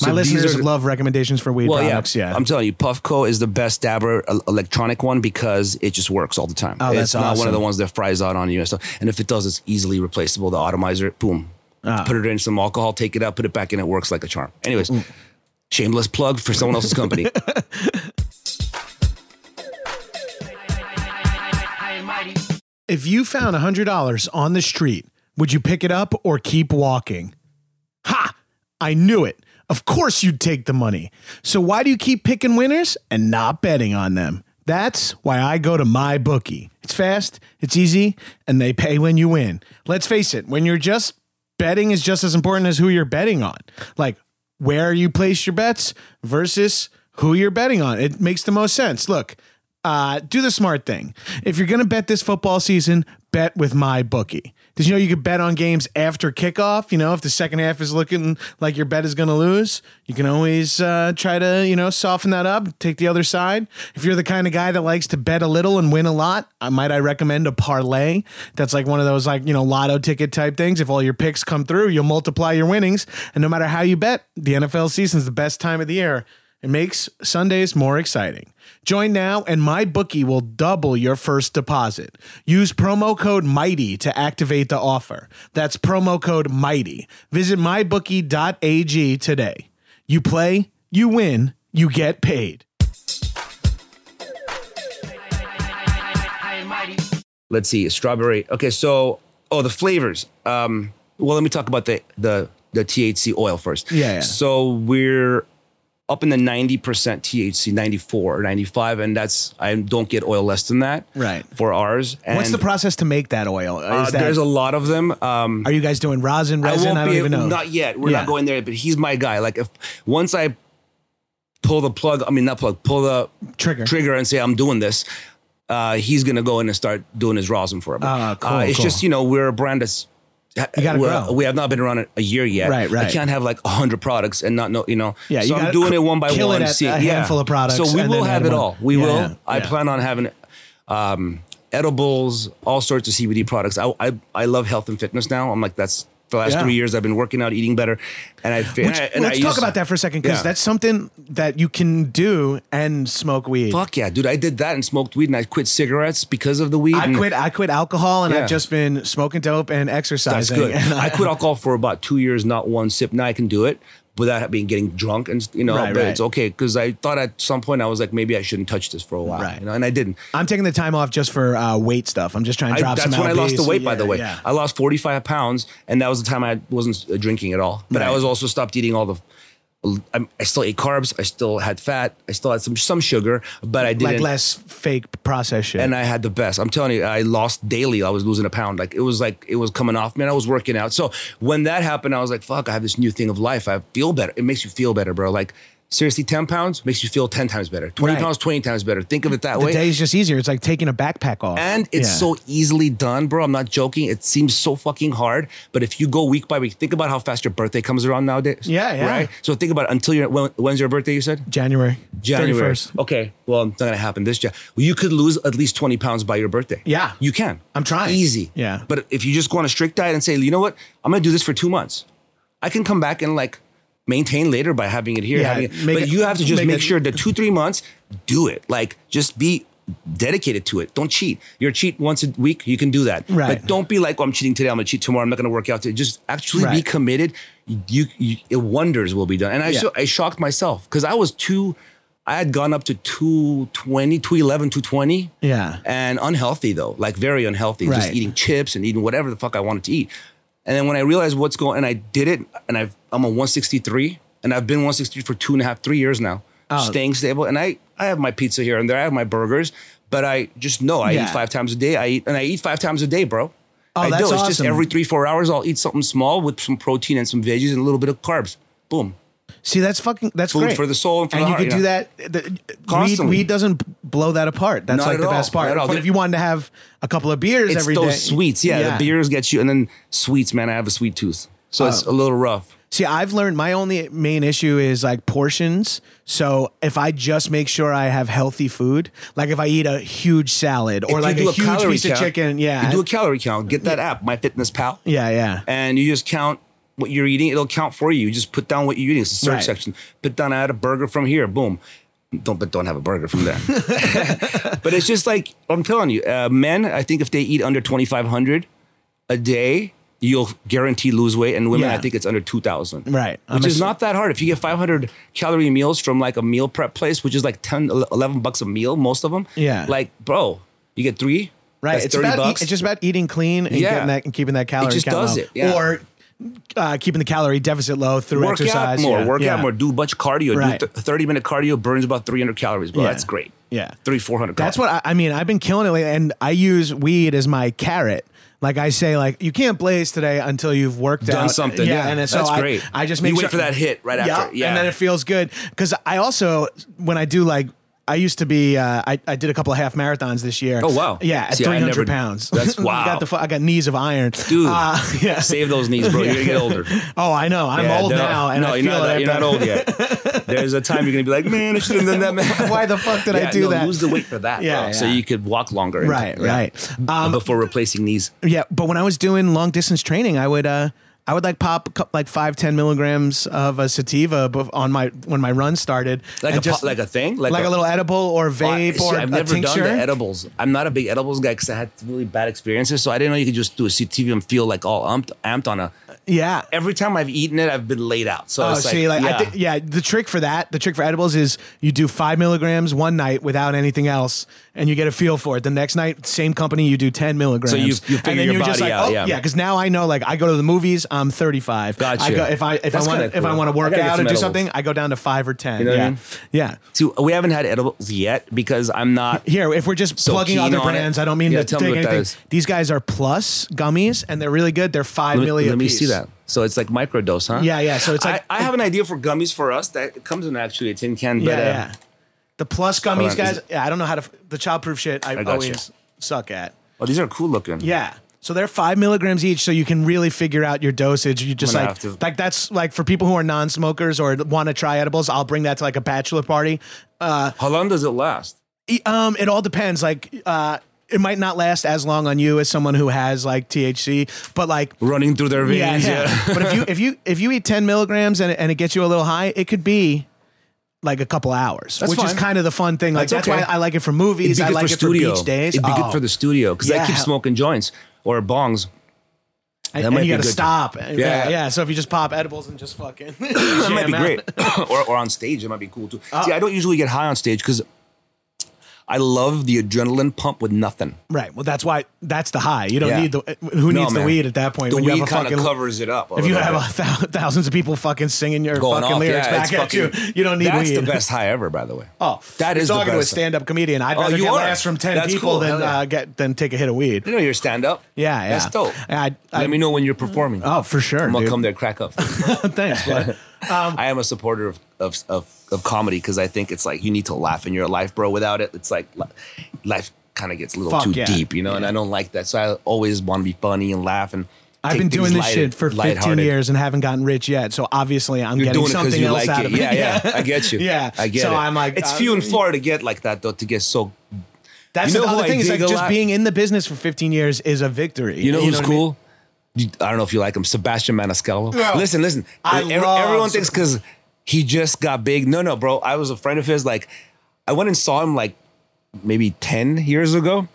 My so listeners are- love recommendations for weed Well, products. Yeah, I'm telling you, Puffco is the best dabber electronic one because it just works all the time. Oh, that's it's not one of the ones that fries out on you and stuff. And if it does, it's easily replaceable. The atomizer, boom, Ah. put it in some alcohol, take it out, put it back in, it works like a charm. Anyways, shameless plug for someone else's company. (laughs) If you found $100 on the street, would you pick it up or keep walking? Ha! I knew it. Of course you'd take the money. So why do you keep picking winners and not betting on them? That's why I go to my bookie. It's fast, it's easy, and they pay when you win. Let's face it, when you're just betting is just as important as who you're betting on. Like where you place your bets versus who you're betting on. It makes the most sense. Look, uh, do the smart thing. If you're going to bet this football season, bet with my bookie. Did you know you could bet on games after kickoff? You know, if the second half is looking like your bet is going to lose, you can always uh, try to, you know, soften that up, take the other side. If you're the kind of guy that likes to bet a little and win a lot, I might I recommend a parlay. That's like one of those like, you know, lotto ticket type things. If all your picks come through, you'll multiply your winnings. And no matter how you bet, the NFL season is the best time of the year. It makes Sundays more exciting. Join now and my bookie will double your first deposit. Use promo code MIGHTY to activate the offer. That's promo code MIGHTY. Visit mybookie.ag today. You play, you win, you get paid. let's see, strawberry. Okay, so oh, the flavors. Um, well, let me talk about the the the THC oil first. Yeah, yeah. So we're up in the 90% THC, 94 or 95, and that's I don't get oil less than that. Right. For ours. And, What's the process to make that oil? uh, that, there's a lot of them. Um, are you guys doing rosin, resin? I, don't be even know. Not yet. We're Yeah. not going there, but he's my guy. Like if once I pull the plug, I mean not plug, pull the Trigger. trigger and say I'm doing this, uh, he's gonna go in and start doing his rosin for him. Ah, cool, uh, it's cool. just you know we're a brand that's. You gotta grow. We have not been around a year yet. Right, right. I can't have like hundred products and not know, you know. Yeah, so I'm doing it one by kill it one. at see- a handful of products So we will have it them all. We Yeah, will. yeah, I yeah. plan on having um, edibles, all sorts of CBD products. I, I I love health and fitness now. I'm like that's the last Yeah. three years I've been working out, eating better, and I Which, and I let's talk use- about that for a second because Yeah. that's something that you can do and smoke weed. Fuck yeah, dude! I did that and smoked weed, and I quit cigarettes because of the weed. I and quit. I quit alcohol, and Yeah. I've just been smoking dope and exercising. That's good. And I quit alcohol for about two years, not one sip. Now I can do it without being getting drunk, and you know, Right, but right. it's okay because I thought at some point I was like, maybe I shouldn't touch this for a while, Right. you know, and I didn't. I'm taking the time off just for uh, weight stuff. I'm just trying to I, drop that's some when I lost the lbs. weight, by the way. Yeah. I lost 45 pounds, and that was the time I wasn't uh, drinking at all. But I was also stopped eating all the. I, I still ate carbs. I still had fat. I still had some some sugar, but I didn't. like less fake process shit. and I had the best. I'm telling you, I lost daily. I was losing a pound. Like it was like it was coming off me. And I was working out. So when that happened, I was like, "Fuck! I have this new thing of life. I feel better. It makes you feel better, bro. Like seriously, ten pounds makes you feel ten times better. Twenty Right. pounds, twenty times better. Think of it that way. the way. day's just easier. It's like taking a backpack off. and it's Yeah. so easily done, bro. I'm not joking. It seems so fucking hard, but if you go week by week, think about how fast your birthday comes around nowadays. Yeah, yeah. Right. So think about it until you're. When, when's your birthday? You said. January. January. 31st. Okay. Well, it's not gonna happen this Jan. Well, you could lose at least twenty pounds by your birthday. Yeah. you can. I'm trying. Easy. Yeah. But if you just go on a strict diet and say, you know what, I'm gonna do this for two months, I can come back and like maintain later by having it here. Yeah, having it. But it- you have to just make make, it- sure the two three months, do it. Like just be dedicated to it. Don't cheat. You're cheat once a week. You can do that. Right. But don't be like, oh, I'm cheating today. I'm gonna cheat tomorrow. I'm not gonna work out today. Just actually be committed. You, you, it wonders will be done. And I, Yeah. so, I shocked myself because I was too. I had gone up to 220, 211, 220. Yeah. And unhealthy though, like very unhealthy, just eating chips and eating whatever the fuck I wanted to eat. And then when I realized what's going, and I did it, and I've, I'm a 163, and I've been 163 for two and a half, three years now, Oh. staying stable. And I, I have my pizza here and there, I have my burgers, but I just know I Yeah. eat five times a day. I eat, and I eat five times a day, bro. Oh, I that's do. It's just awesome. every three, four hours, I'll eat something small with some protein and some veggies and a little bit of carbs. Boom. See, that's fucking. That's Food great for the soul and for the you heart, could do that. The, weed, Constantly. weed doesn't blow that apart. That's Not like at the all. best part. Not at all. But if you wanted to have a couple of beers every day. It's those sweets. Yeah, the beers get you, and then sweets, man. I have a sweet tooth. So it's Oh. a little rough. See, I've learned my only main issue is like portions. So if I just make sure I have healthy food, like if I eat a huge salad or If like do a, huge calorie piece of count- chicken, yeah, You do a calorie count. Get that app, My Fitness Pal, yeah, yeah. and you just count what you're eating. It'll count for you. You just put down what you're eating. It's a search Right. section. Put down I had a burger from here. Boom. Don't but don't have a burger from there. (laughs) but it's just like I'm telling you, uh, men. I think if they eat under 2,500 a day, you'll guarantee lose weight. And women, Yeah. I think it's under 2,000. Right. I'm Which is assu- not that hard. If you get 500 calorie meals from like a meal prep place, which is like 10, 11 bucks a meal, most of them. Yeah. Like, bro, you get three. Right. It's 30 about bucks. it's just about eating clean and Yeah. getting that and keeping that calorie just count does low. it, yeah. Or uh, keeping the calorie deficit low through work exercise. out more, yeah, work yeah. out more, do a bunch of cardio. Right. Do th- 30 minute cardio burns about 300 calories, bro. Yeah. That's great. Yeah. Three, 400 That's calories. what I, I mean. I've been killing it, lately, and I use weed as my carrot. Like I say, like you can't blaze today until you've worked Done out. something, yeah. and so That's I, great. I just You make wait sure for that hit right after, yeah. and then it feels good because I also when I do like. I used to be. Uh, I, I did a couple of half marathons this year. Oh, wow. Yeah, at See, three hundred pounds. that's- (laughs) I wow. got the I got knees of iron, Dude, Uh, (laughs) yeah. Save those knees, bro. You're gonna get older. (laughs) Oh, I know. I'm Yeah, old no- now, and no, I you're feel not, it. you're not old yet. There's a time you're gonna be like, man, I should have done that, man. Why the fuck did I do no, that? Lose the weight for that, Yeah, bro, so you could walk longer. Right, Yeah. right. Um, Before replacing knees. Yeah, but when I was doing long distance training, I would uh I would like pop like five ten milligrams of a sativa on my when my run started, Like a po- like a thing? Like like, a- a, little edible or oh, I- vape or I've never done the edibles. I'm not a big edibles guy because I had really bad experiences. So I didn't know you could just do a sativa and feel like all amped, amped on a. Uh, yeah. Every time I've eaten it, I've been laid out. So Oh, see, like, yeah. I think, yeah, the trick for that, the trick for edibles is you do five milligrams one night without anything else, and you get a feel for it. The next night, same company, you do ten milligrams. So you- you and figure then your you're just body like, out, oh, yeah. yeah, because now I know, like, I go to the movies, I'm 35. Gotcha. I go if I if That's I want kinda if I cool. want to work out some or do something, I go down to five or ten. You know what I yeah, mean? yeah. See, we haven't had edibles yet because I'm not. Here, if we're just So plugging other brands, I don't mean Yeah, to tell me take anything. These guys are plus gummies, and they're really good. They're five Let, let me see that. So it's like microdose, huh? Yeah, yeah. So it's like I, I have an idea for gummies for us that comes in actually a tin can. Yeah, but, uh, yeah. The plus gummies, on, guys. Yeah, I don't know how to. The childproof shit, I, I always suck at. Oh, these are cool looking. Yeah. So they're five milligrams each, so you can really figure out your dosage. You just like to- like that's like for people who are non-smokers or want to try edibles. I'll bring that to like a bachelor party. How long does it last? Um, it all depends. Like, uh, it might not last as long on you as someone who has like THC, but like Running through their yeah, veins. yeah. Yeah. but if you if you if you eat ten milligrams and and it gets you a little high, it could be like a couple hours, That's which is kind of the fun thing. Like That's that's okay. why I like it for movies. I like for it studio. for beach days. It'd be Oh. good for the studio because I keep smoking joints or bongs. and, and you got to stop. Yeah. Yeah. yeah, So if you just pop edibles and just fucking, (laughs) That might be great. (coughs) or, or on stage, it might be cool too. Uh, See, I don't usually get high on stage because I love the adrenaline pump with nothing. Right. Well, that's why that's the high. You don't Yeah. need the who No, needs the weed at that point. The when weed kind of covers it up. If you have a bit. thousands of people fucking singing your Going fucking off, lyrics yeah, back at you, fucking- you don't need weed. That's weed. the best high ever, by the way. Oh, That the talking to a stand-up comedian. I'd Oh, rather you get are? from ten That's people cool. than yeah. uh, get than take a hit of weed. You know your stand up. Yeah, yeah. That's dope. I, I, Let me know when you're performing. Oh, for sure. I'm gonna dude. come there, crack up. (laughs) Thanks. (laughs) I am a supporter of of of, of comedy because I think it's like you need to laugh in your life, bro. Without it, it's like life kind of gets a little Fuck too yeah. deep, you know. And I don't like that, so I always want to be funny and laugh. And I've been doing this light- shit for 15 years and haven't gotten rich yet. So obviously, I'm You're getting doing something you else like out it. of it. Yeah, yeah, (laughs) I get you. Yeah. I get So it. I'm like, it's uh, few and far to get like that, though. To get so, That's You know the who other thing is like just lot? being in the business for 15 years is a victory. you know who's what I mean? cool? I don't know if you like him, Sebastian Maniscalco. Yeah. Listen, listen. I Every- love everyone thinks because he just got big. No, no, bro. I was a friend of his. Like, I went and saw him like maybe ten years ago,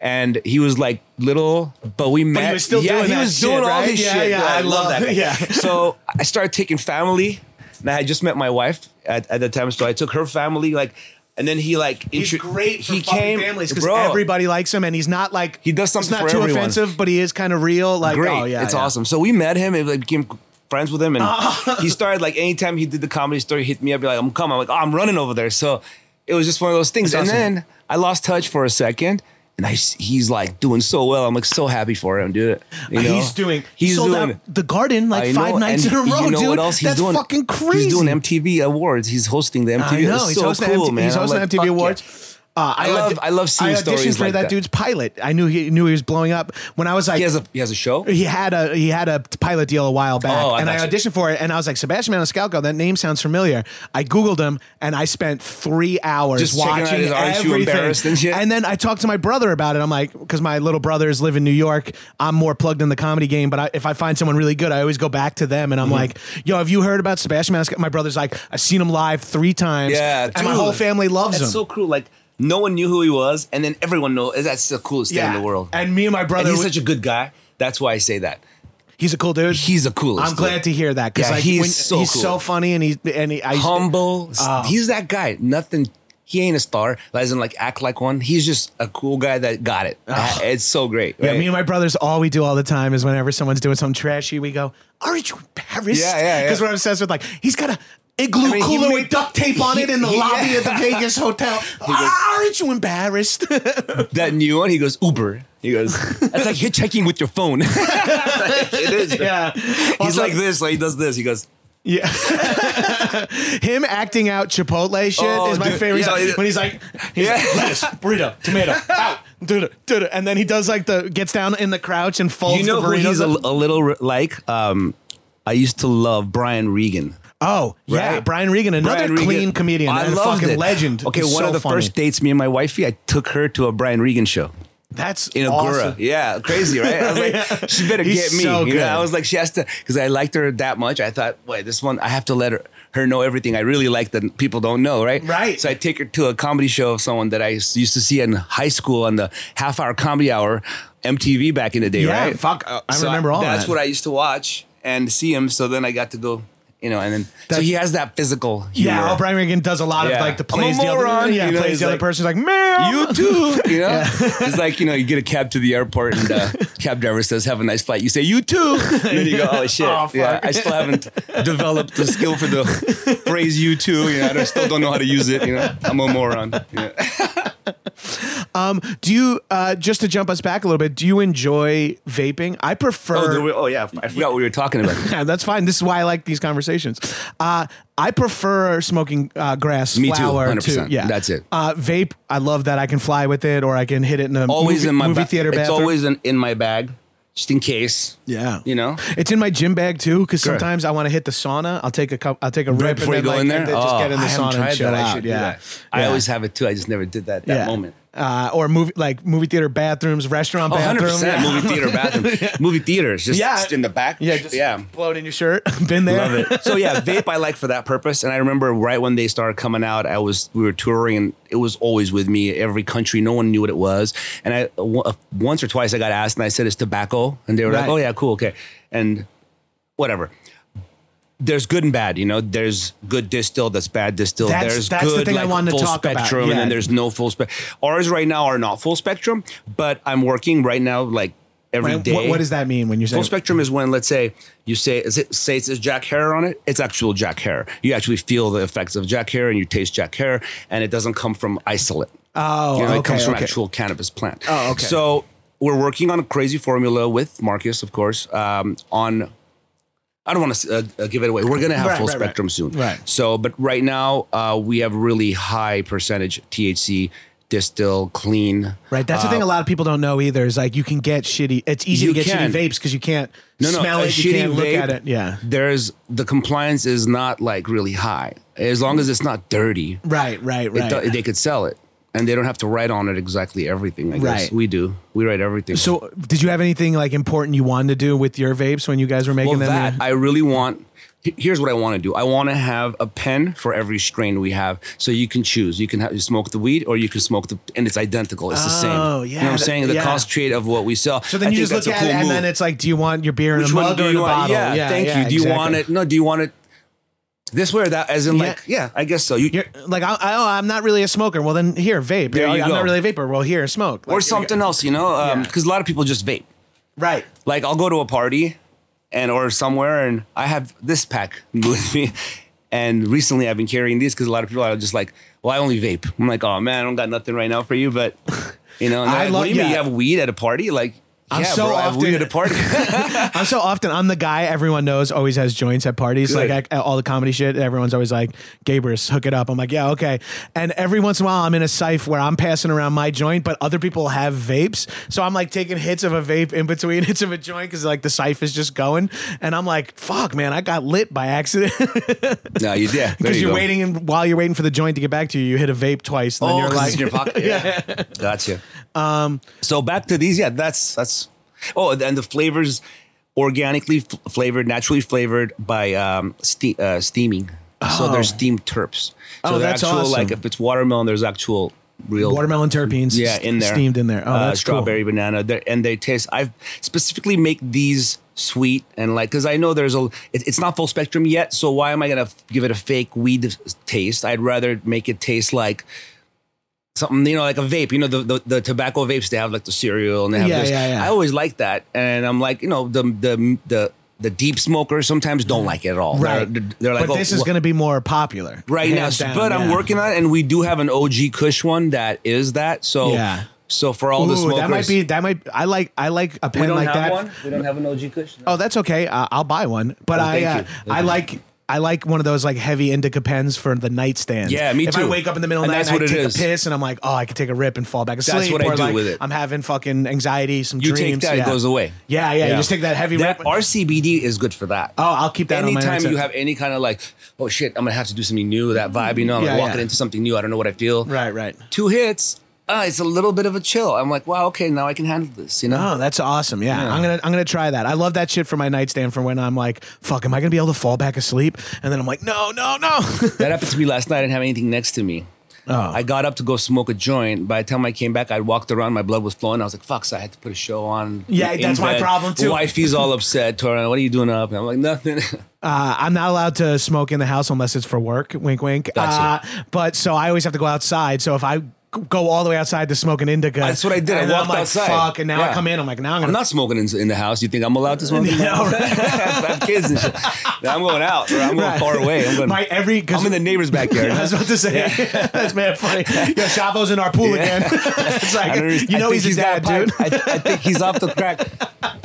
and he was like little, but we met. he was still yeah, doing he was shit, doing all right? this Yeah, shit. yeah, I love- that. yeah. (laughs) So I started taking family, and I had just met my wife at, at the time. So I took her family, like, and then he like He's great for he came, families because everybody likes him, and he's not like He does something He's not for too everyone. offensive, but he is kind of real. Like, great. oh yeah, it's yeah. awesome. So we met him and like became friends with him, and ah. (laughs) he started like anytime he did the comedy story, he hit me up, be like, "I'm coming." I'm like, "Oh, I'm running over there." So it was just one of those things. That's and awesome. then I lost touch for a second. And I, he's like doing so well. I'm like so happy for him, dude. You know? He's doing. He's he sold doing. out the Garden like I five nights in a row, You know dude. what else he's That's doing? fucking crazy. He's doing MTV awards. He's hosting the MTV. I know. He's so hosting cool, MTV, man. He's hosting like, MTV fuck yeah. Awards. Uh, I love- I love seeing I auditioned stories for like that, that. dude's pilot. I knew he knew he was blowing up when I was like. He has a he has a show. he had a he had a pilot deal a while back, Oh, I and I got you. auditioned for it, and I was like Sebastian Maniscalco. That name sounds familiar. I googled him, and I spent three hours Just checking out watching his- aren't you everything. embarrassed and shit? And then I talked to my brother about it. I'm like, because my little brothers live in New York, I'm more plugged in the comedy game. But I, if I find someone really good, I always go back to them, and Mm-hmm. I'm like, Yo, have you heard about Sebastian Maniscalco? My brother's like, I've seen him live three times. Yeah, and my whole family loves That's him. so cool. Like no one knew who he was, and then everyone knows. That's the coolest thing in the world. And me and my brother, And he's we- such a good guy. That's why I say that. he's a cool dude. He's the coolest. I'm glad to hear that because Yeah, like he's when- so he's cool. so funny and he's and he I, humble. Oh. He's that guy. Nothing he ain't a star. Doesn't like act like one. He's just a cool guy that got it. Oh. (laughs) It's so great. Yeah, right? me and my brothers, all we do all the time is whenever someone's doing something trashy, we go, "Aren't you embarrassed?" Yeah, yeah, yeah. Because we're obsessed with like he's got a igloo I mean, cooler made- with duct tape on he- it in the he- lobby yeah. of the (laughs) Vegas hotel. Ah, Aren't you embarrassed? (laughs) that new one. He goes Uber. He goes. That's like hitchhiking with your phone. (laughs) it is. yeah, He's Also- like this. Like he does this. He goes. Yeah. Him acting out Chipotle shit Oh, is my dude, favorite. like- when he's like, he's Yeah. like, lettuce, burrito, tomato, out, do it, and then he does like the gets down in the crouch and falls. You know the who he's a, a little like? Um, I used to love Brian Regan. Oh yeah, Right. Brian Regan, another Brian Regan. clean comedian, I and loved fucking it. legend. Okay, He's one so of the funny. first dates, me and my wifey, I took her to a Brian Regan show. That's in Agora. awesome. Yeah, crazy, right? I was like, (laughs) she better He's get me. so you know? I was like, she has to, because I liked her that much. I thought, wait, this one, I have to let her, her know everything I really like that people don't know, right? Right. So I take her to a comedy show of someone that I used to see in high school on the half hour comedy hour, MTV back in the day, Yeah, right? fuck, I So remember all that. That's that. what I used to watch and see him. So then I got to go. You know, and then so he has that physical humor. Yeah, Brian Regan does a lot Yeah. of like the I'm a plays the other, moron, yeah, you know, plays he's the other like, person's like, man, You too, you know. It's like you know, you get a cab to the airport and the uh, (laughs) cab driver says, "Have a nice flight." You say, "You too," and then you go, "Oh shit!" Oh, yeah, I still haven't (laughs) developed the skill for the phrase "you too." You know, I still don't know how to use it. You know, I'm a moron. (laughs) Yeah. Do you uh, just to jump us back a little bit? Do you enjoy vaping? I prefer. Oh, we- oh, yeah, I forgot what we were talking about. Yeah, (laughs) that's fine. This is why I like these conversations. Uh, I prefer smoking uh, grass Me too, 100%. Yeah, That's it. Uh, vape. I love that I can fly with it, or I can hit it in a Always movie, in my movie ba- theater It's bathroom. always in, in my bag, just in case. yeah. You know. It's in my gym bag too, because Sure. sometimes I want to hit the sauna. I'll take a cup. I'll take a rip before you go then, in there, and then just oh, get in the I haven't sauna and chill that. I out. should do yeah. that. I always have it too. I just never did that that Yeah. moment. Uh, or movie like movie theater bathrooms, restaurant Oh, 100 bathroom. percent Yeah. movie theater bathroom, (laughs) movie theaters, just, Yeah. just in the back. Yeah, just yeah. blow it in your shirt. (laughs) Been there. Love it. So yeah, vape I like for that purpose. And I remember right when they started coming out, I was we were touring and it was always with me. Every country, no one knew what it was. And I w- uh, once or twice I got asked, and I said it's tobacco, and they were Right. like, "Oh yeah, cool, okay," and whatever. There's good and bad, you know. There's good distill, that's bad distill. That's- there's that's the good thing I like wanted to full talk about. spectrum, Yeah. and then there's no full spectrum. Ours right now are not full spectrum, but I'm working right now like every Right, day. What, what does that mean when you're saying Full spectrum is when, let's say, you say is it say it says Jack Herer on it. It's actual Jack Herer. You actually feel the effects of Jack Herer, and you taste Jack Herer, and it doesn't come from isolate. Oh, you know, okay, it comes from okay. actual cannabis plant. Oh, okay. So we're working on a crazy formula with Marcus, of course, um, on. I don't want to uh, uh, give it away. We're going to have Right, full right, right. spectrum soon. Right. So, but right now uh, we have really high percentage THC, distill, clean. Right. That's the thing a lot of people don't know either is like you can get shitty. It's easy to get can. shitty vapes because you can't no, no, smell it. You can't look at it. Yeah. There's the compliance is not like really high. As long as it's not dirty, Right. Right. Right. do- they could sell it. And they don't have to write on it exactly everything. I guess Right. we do. We write everything. so, did you have anything like important you wanted to do with your vapes when you guys were making well, them? that I really want. Here's what I want to do. I want to have a pen for every strain we have, so you can choose. You can have, you smoke the weed, or you can smoke the, and it's identical. It's the same. Oh, You yeah, know what I'm saying? The yeah. concentrate of what we sell. so then I you just look at cool it, and move. then it's like, do you want your beer in Which a mug or in a bottle? Yeah, thank yeah, you. Do you want it? No. Do you want it this way or that? As in, Yeah. like, yeah, I guess so. You, You're like, I, I, oh, I'm not really a smoker. Well, then here, vape. There you I'm go. not really a vapor. Well, here, smoke. or Like, something else, you know? Um, yeah. Because a lot of people just vape. Right. Like, I'll go to a party and or somewhere, and I have this pack (laughs) with me. And recently, I've been carrying these because a lot of people are just like, "Well, I only vape." I'm like, "Oh man, I don't got nothing right now for you." But you know, and (laughs) I like, love- what do you mean yeah. you have weed at a party? Like, I'm yeah, so bro, often- weed at a party. (laughs) I'm so often I'm the guy everyone knows always has joints at parties. Good. Like I, all the comedy shit, everyone's always like, "Gabrus, hook it up." I'm like, "Yeah, okay." And every once in a while, I'm in a sife where I'm passing around my joint, but other people have vapes, so I'm like taking hits of a vape in between (laughs) hits of a joint because like the sife is just going, and I'm like, "Fuck, man, I got lit by accident." (laughs) no, you yeah, there Because you are waiting, and while you're waiting for the joint to get back to you, you hit a vape twice, and then Oh, you're 'cause like, in your pocket. Yeah, gotcha. Um, so back to these. Yeah, that's that's. Oh, and the flavors, organically f- flavored, naturally flavored by um, ste- uh, steaming. So they're steamed terps. So Oh, that's actual awesome. like if it's watermelon, there's actual real watermelon terpenes, Yeah, in there, steamed in there. Oh, Uh, that's cool. strawberry, banana, They're- and they taste. I specifically make these sweet and like because I know there's a. It, it's not full spectrum yet, so why am I gonna f- give it a fake weed taste? I'd rather make it taste like something, you know, like a vape. You know, the, the the tobacco vapes they have like the cereal and they have Yeah, this. yeah, yeah. I always like that, and I'm like, you know, the the the the deep smokers sometimes don't like it at all. Right. They're, they're like, but oh, this is well- going to be more popular right now. down, but I'm working on it, and we do have an OG Kush one that is that. So Yeah. So for all the smokers, that might be that might I like I like a we pen don't like have that. one. We don't have an OG Kush. Oh, that's okay. Uh, I'll buy one. But Oh, I uh, I like I like one of those like heavy indica pens for the nightstand. Yeah, me if I wake up in the middle of the night and I take is. a piss and I'm like, oh, I could take a rip and fall back asleep. That's what I do like, with it. I'm having fucking anxiety, some You dreams. take that, yeah. it goes away. Yeah, yeah, You just take that heavy That rip. RCBD is good for that. oh, I'll keep that. on my Anytime you have any kind of like, oh shit, I'm gonna have to do something new. That vibe, you know, I'm Yeah, like walking yeah. into something new. I don't know what I feel. right, right. Two hits, uh, it's a little bit of a chill. I'm like, wow, okay, now I can handle this. You know. Oh, that's awesome. Yeah. Yeah. I'm gonna I'm gonna try that. I love that shit for my nightstand for when I'm like, fuck, am I gonna be able to fall back asleep? And then I'm like, no, no, no. (laughs) That happened to me last night. I didn't have anything next to me. Oh. I got up to go smoke a joint. By the time I came back, I walked around. My blood was flowing. I was like, "Fuck!" So I had to put a show on. Yeah, that's my problem, too. Wifey's all upset. Tora, what are you doing up? And I'm like, nothing. (laughs) Uh, I'm not allowed to smoke in the house unless it's for work. Wink, wink. Gotcha. Uh, but so I always have to go outside. So if I go all the way outside to smoke an indica, That's what I did. I and then walked I'm like, outside. Fuck, and now I come in. I'm like, now I'm gonna. I'm not smoking in, in the house. You think I'm allowed to smoke? in the (laughs) house? right. (laughs) I have kids and shit. Now I'm going out. Or I'm going Right. far away. I'm going. My every. I'm in the neighbor's backyard. (laughs) I was about to say that's mad funny. Yeah, Shavo's in our pool Yeah. again. it's like I you know think he's his got dad, dude. I, I think he's off the crack.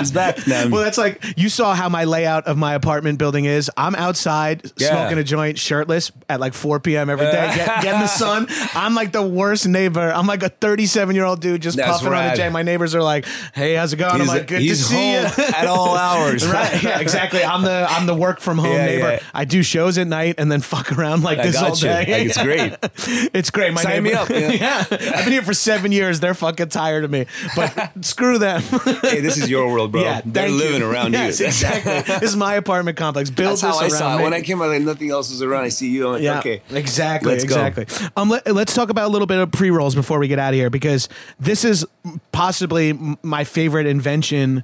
He's back now. Well, that's like you saw how my layout of my apartment building is. I'm outside Yeah. smoking a joint, shirtless at like 4 p.m. every day, get, getting the (laughs) sun. I'm like the worst neighbor. I'm like a 37 year old dude just That's puffing on a rad. J. My neighbors are like, "Hey, how's it going?" I'm like, "Good to he's see you." at all (laughs) hours. right? Yeah, exactly. I'm the I'm the work from home Yeah, neighbor. yeah. I do shows at night and then fuck around like I this got all you. day. Like, it's great. (laughs) it's great. My Sign me neighbor- up, yeah. yeah, I've been here for seven years. They're fucking tired of me, but screw them. hey, this is your world, bro. Yeah, They're you. living around yes, you. exactly. this is my apartment complex. Build That's how I this saw around it. me. When I came out, like nothing else was around. I see you. Like, yeah, okay. exactly, Let's go. exactly. Um, let, us talk about a little bit of pre rolls before we get out of here because this is possibly my favorite invention.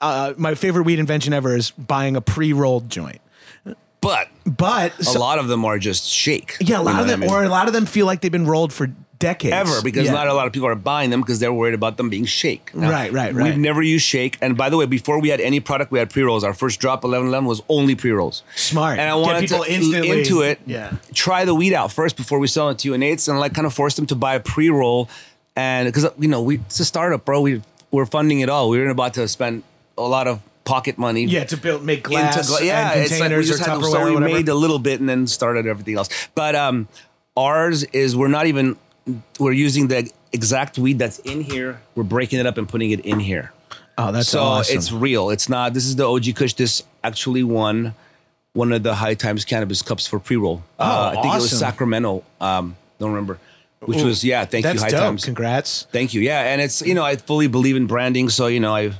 Uh, my favorite weed invention ever is buying a pre rolled joint. But But a so- lot of them are just shake. yeah, a You lot know of what I them, mean? or a lot of them feel like they've been rolled for decades ever because Yeah. not a lot of people are buying them because they're worried about them being shake. Now, Right, right, right. We've never used shake. And by the way, before we had any product, we had pre rolls. Our first drop, 1111, was only pre rolls. Smart. And I Get wanted people to instantly- into it. Yeah. Try the weed out first before we sell it to you. And it's and like kind of force them to buy a pre roll. And because you know we it's a startup, bro. We we're funding it all. We weren't about to spend a lot of pocket money. yeah to build make glass gla- yeah, it's like we containers just or had to, so we made a little bit and then started everything else. But um, ours is we're not even we're using the exact weed that's in here. We're breaking it up and putting it in here. oh, that's so awesome. it's real. It's not. This is the OG Kush. This actually won one of the High Times Cannabis Cups for pre roll. uh, I think it was. Sacramento. Um, don't remember. Which was yeah. Thank you, High dope. Times. Congrats. Thank you. Yeah, and it's you know I fully believe in branding, so you know I.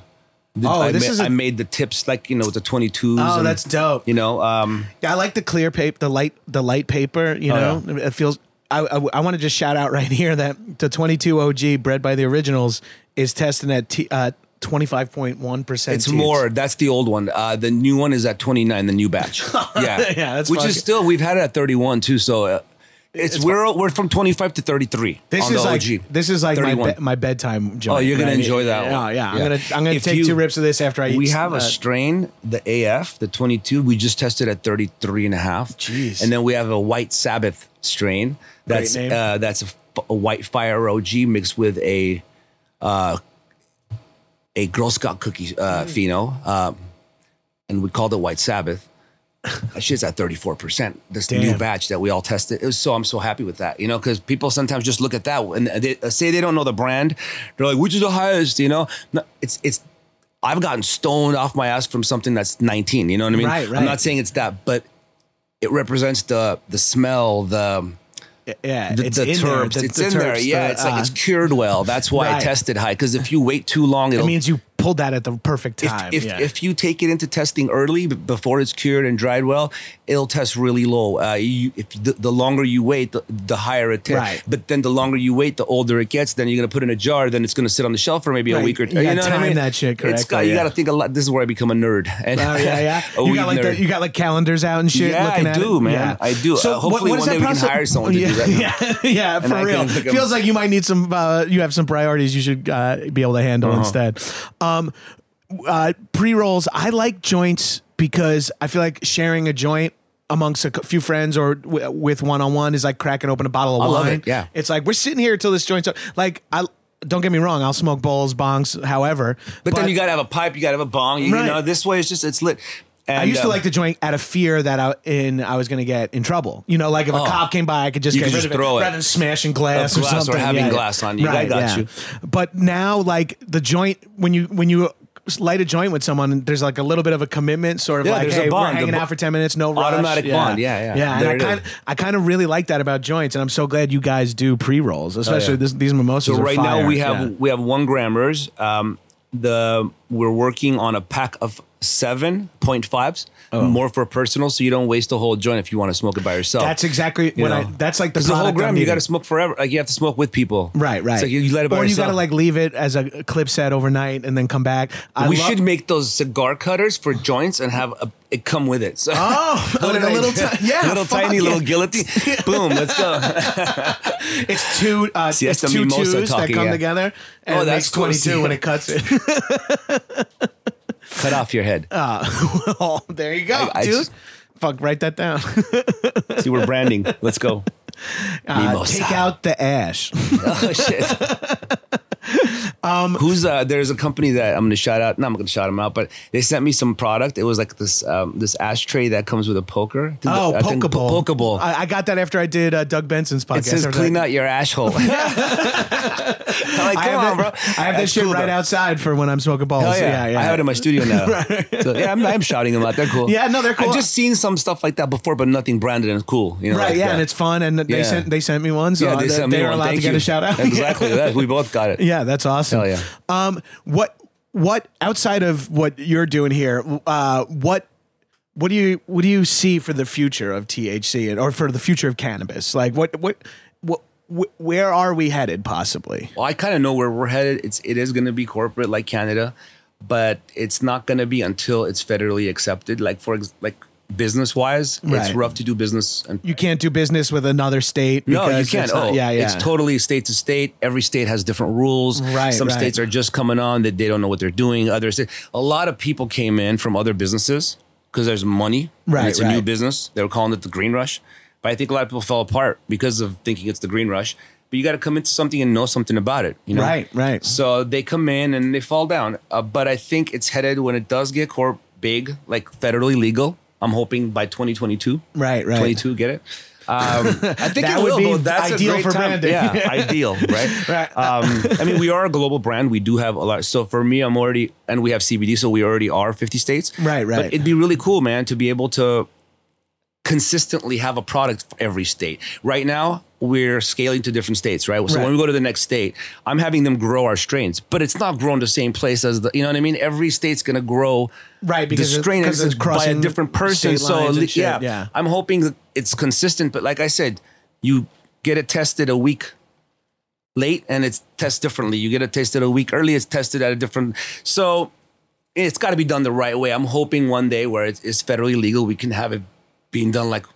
Oh, I, this ma- is a- I made the tips like you know with the twenty twos. Oh, that's dope. You know, um, Yeah, I like the clear paper, the light, the light paper. You Oh, know, it feels. I, I, want to just shout out right (laughs) here that the 22 OG bred by the originals is testing at t, uh, 25.1 percent. it's more. That's the old one. Uh, the new one is at twenty nine. The new batch. (laughs) Yeah, (laughs) Yeah, that's which fucking- is still we've had it at thirty one too. So uh, it's, we're we're from twenty five to thirty three. This on is like OG. this is like my, be, my bedtime joint. Oh, you're gonna enjoy that Yeah, one. yeah. I'm gonna I'm gonna If take you- two rips of this after I eat. We have uh, a strain, the AF, the 22. We just tested at 33 and a half. Jeez. And then we have a White Sabbath strain. That's uh, that's a, a white fire OG mixed with a uh, a Girl Scout cookie uh, pheno. Um, and we called it White Sabbath. (laughs) That shit's at 34%. This new batch that we all tested. It was so I'm so happy with that, you know, because people sometimes just look at that and they uh, say they don't know the brand. They're like, which is the highest, you know? No, it's it's I've gotten stoned off my ass from something that's 19. You know what I mean? Right, right. I'm not saying it's that, but it represents the the smell, the yeah, the, it's the in there. The- it's the in there. Yeah, the, it's like uh, it's cured well. That's why I right. tested high. Because if you wait too long, it'll It means you pulled that at the perfect time. if, yeah. if you take it into testing early before it's cured and dried well, it'll test really low. Uh, you, if the, the longer you wait, the, the higher it tests. Right. But then the longer you wait, the older it gets. Then you're gonna put it in a jar. Then it's gonna sit on the shelf for maybe Right. a week or two. You gotta know what I mean? that shit It's got, correctly, you yeah. got to think a lot. This is where I become a nerd. And (laughs) Oh yeah, yeah. (laughs) you got like the, you got like calendars out and shit. Yeah, I do, man. Yeah. I do. Uh, hopefully what is one day we can hire someone to do (laughs) that. Yeah, yeah, for real. can pick 'em. Feels like you might need some. Uh, you have some priorities you should uh, be able to handle Uh-huh. instead. Um, uh, pre rolls. I like joints because I feel like sharing a joint. Amongst a few friends or w- with one on one is like cracking open a bottle of I wine. it, yeah. it's like we're sitting here till this joint's o- like I. Don't get me wrong. I'll smoke bowls, bongs, however. But, then you got to have a pipe. You got to have a bong. You, Right. know, this way it's just it's lit. And, I used to um, like the joint out of fear that I in I was going to get in trouble. You know, like if a Oh. cop came by, I could just You get could rid just of throw it it. rather than smashing glass, Of or glass or something. having Yeah, glass on you. I got yeah. you. But now, like the joint, when you when you light a joint with someone, there's like a little bit of a commitment, sort of Yeah, like, there's a hey, bond. we're hanging out for ten minutes, no rush. Automatic bond. Yeah, yeah. yeah. And I kind I kind of really like that about joints, and I'm so glad you guys do pre rolls, especially this, these mimosas. So right now we have Yeah. we have one grammars. Um, the we're working on a pack of seven point fives, Oh. more for personal, so you don't waste the whole joint if you want to smoke it by yourself. That's exactly You what I. That's like the the whole gram you got to smoke forever. Like you have to smoke with people. Right, right. So you, you let it by yourself, or you got to like leave it as a clip set overnight and then come back. I we love- should make those cigar cutters for joints and have a, it come with it. So Oh, (laughs) like (laughs) a little ti- yeah, (laughs) little tiny yeah. little guillotine. Boom, let's go. It's two. Uh, See, it's two twos the two mimosa twos that come yeah. together, and Oh, it that's makes twenty two when it cuts it. Cut off your head. Uh, (laughs) well, there you go, I- I dude. just- Fuck, write that down. (laughs) See, we're branding. Let's go. Uh, take out the ash. (laughs) Oh shit. Um, Who's uh? There's a company that I'm gonna shout out. No, I'm gonna shout them out, but they sent me some product. It was like this um, this ashtray that comes with a poker. Oh, I think- Pokeball. Pokeball. I, I got that after I did uh, Doug Benson's podcast. it says I was clean like, out your ash hole. (laughs) (laughs) I'm like, I come have on, that, bro. I have that That's shit cool, right though. outside for when I'm smoking balls. Hell yeah. yeah, yeah. I have it in my studio now. (laughs) so, yeah, I'm, I'm shouting them out. They're cool. Yeah, no, they're cool. I've just seen some stuff like that before, but nothing branded and cool. You know, Right, like yeah, that. and it's fun, and they Yeah. sent they sent me one, so yeah, they they, sent me they were one. allowed Thank to get you. a shout out. Exactly. that. We both got it. Yeah, that's awesome. Hell yeah. Um, what what outside of what you're doing here, uh, what what do you what do you see for the future of THC and, or for the future of cannabis? Like what what what wh- where are we headed possibly? Well, I kind of know where we're headed. It's it is going to be corporate like Canada, but it's not going to be until it's federally accepted. Like for like business wise, it's rough to do business. And You can't do business with another state. no, you can't. not- oh, yeah, yeah. It's totally state to state. Every state has different rules. Right, Some right. states are just coming on that they don't know what they're doing. Others, a lot of people came in from other businesses because there's money. Right, It's a new business. They were calling it the green rush, but I think a lot of people fell apart because of thinking it's the green rush. But you got to come into something and know something about it. You know, Right, right. So they come in and they fall down. Uh, but I think it's headed when it does get corp big, like federally legal. I'm hoping by 2022. Right, right. 22, get it? Um, (laughs) I think That it would will. be. That's ideal for time. branding. Yeah, (laughs) ideal, right? Right. Um, I mean, we are a global brand. We do have a lot. So for me, I'm already, and we have CBD, so we already are 50 states. Right, right. But it'd be really cool, man, to be able to consistently have a product for every state. Right now, we're scaling to different states, right? So Right. when we go to the next state, I'm having them grow our strains, but it's not grown the same place as the, you know what I mean? Every state's gonna grow Right, because the strain is by a different person. So lines and shit, yeah, yeah. I'm hoping that it's consistent. But like I said, you get it tested a week late and it's tested differently. You get it tested a week early, it's tested at a different. So it's got to be done the right way. I'm hoping one day where it's, it's federally legal, we can have it being done like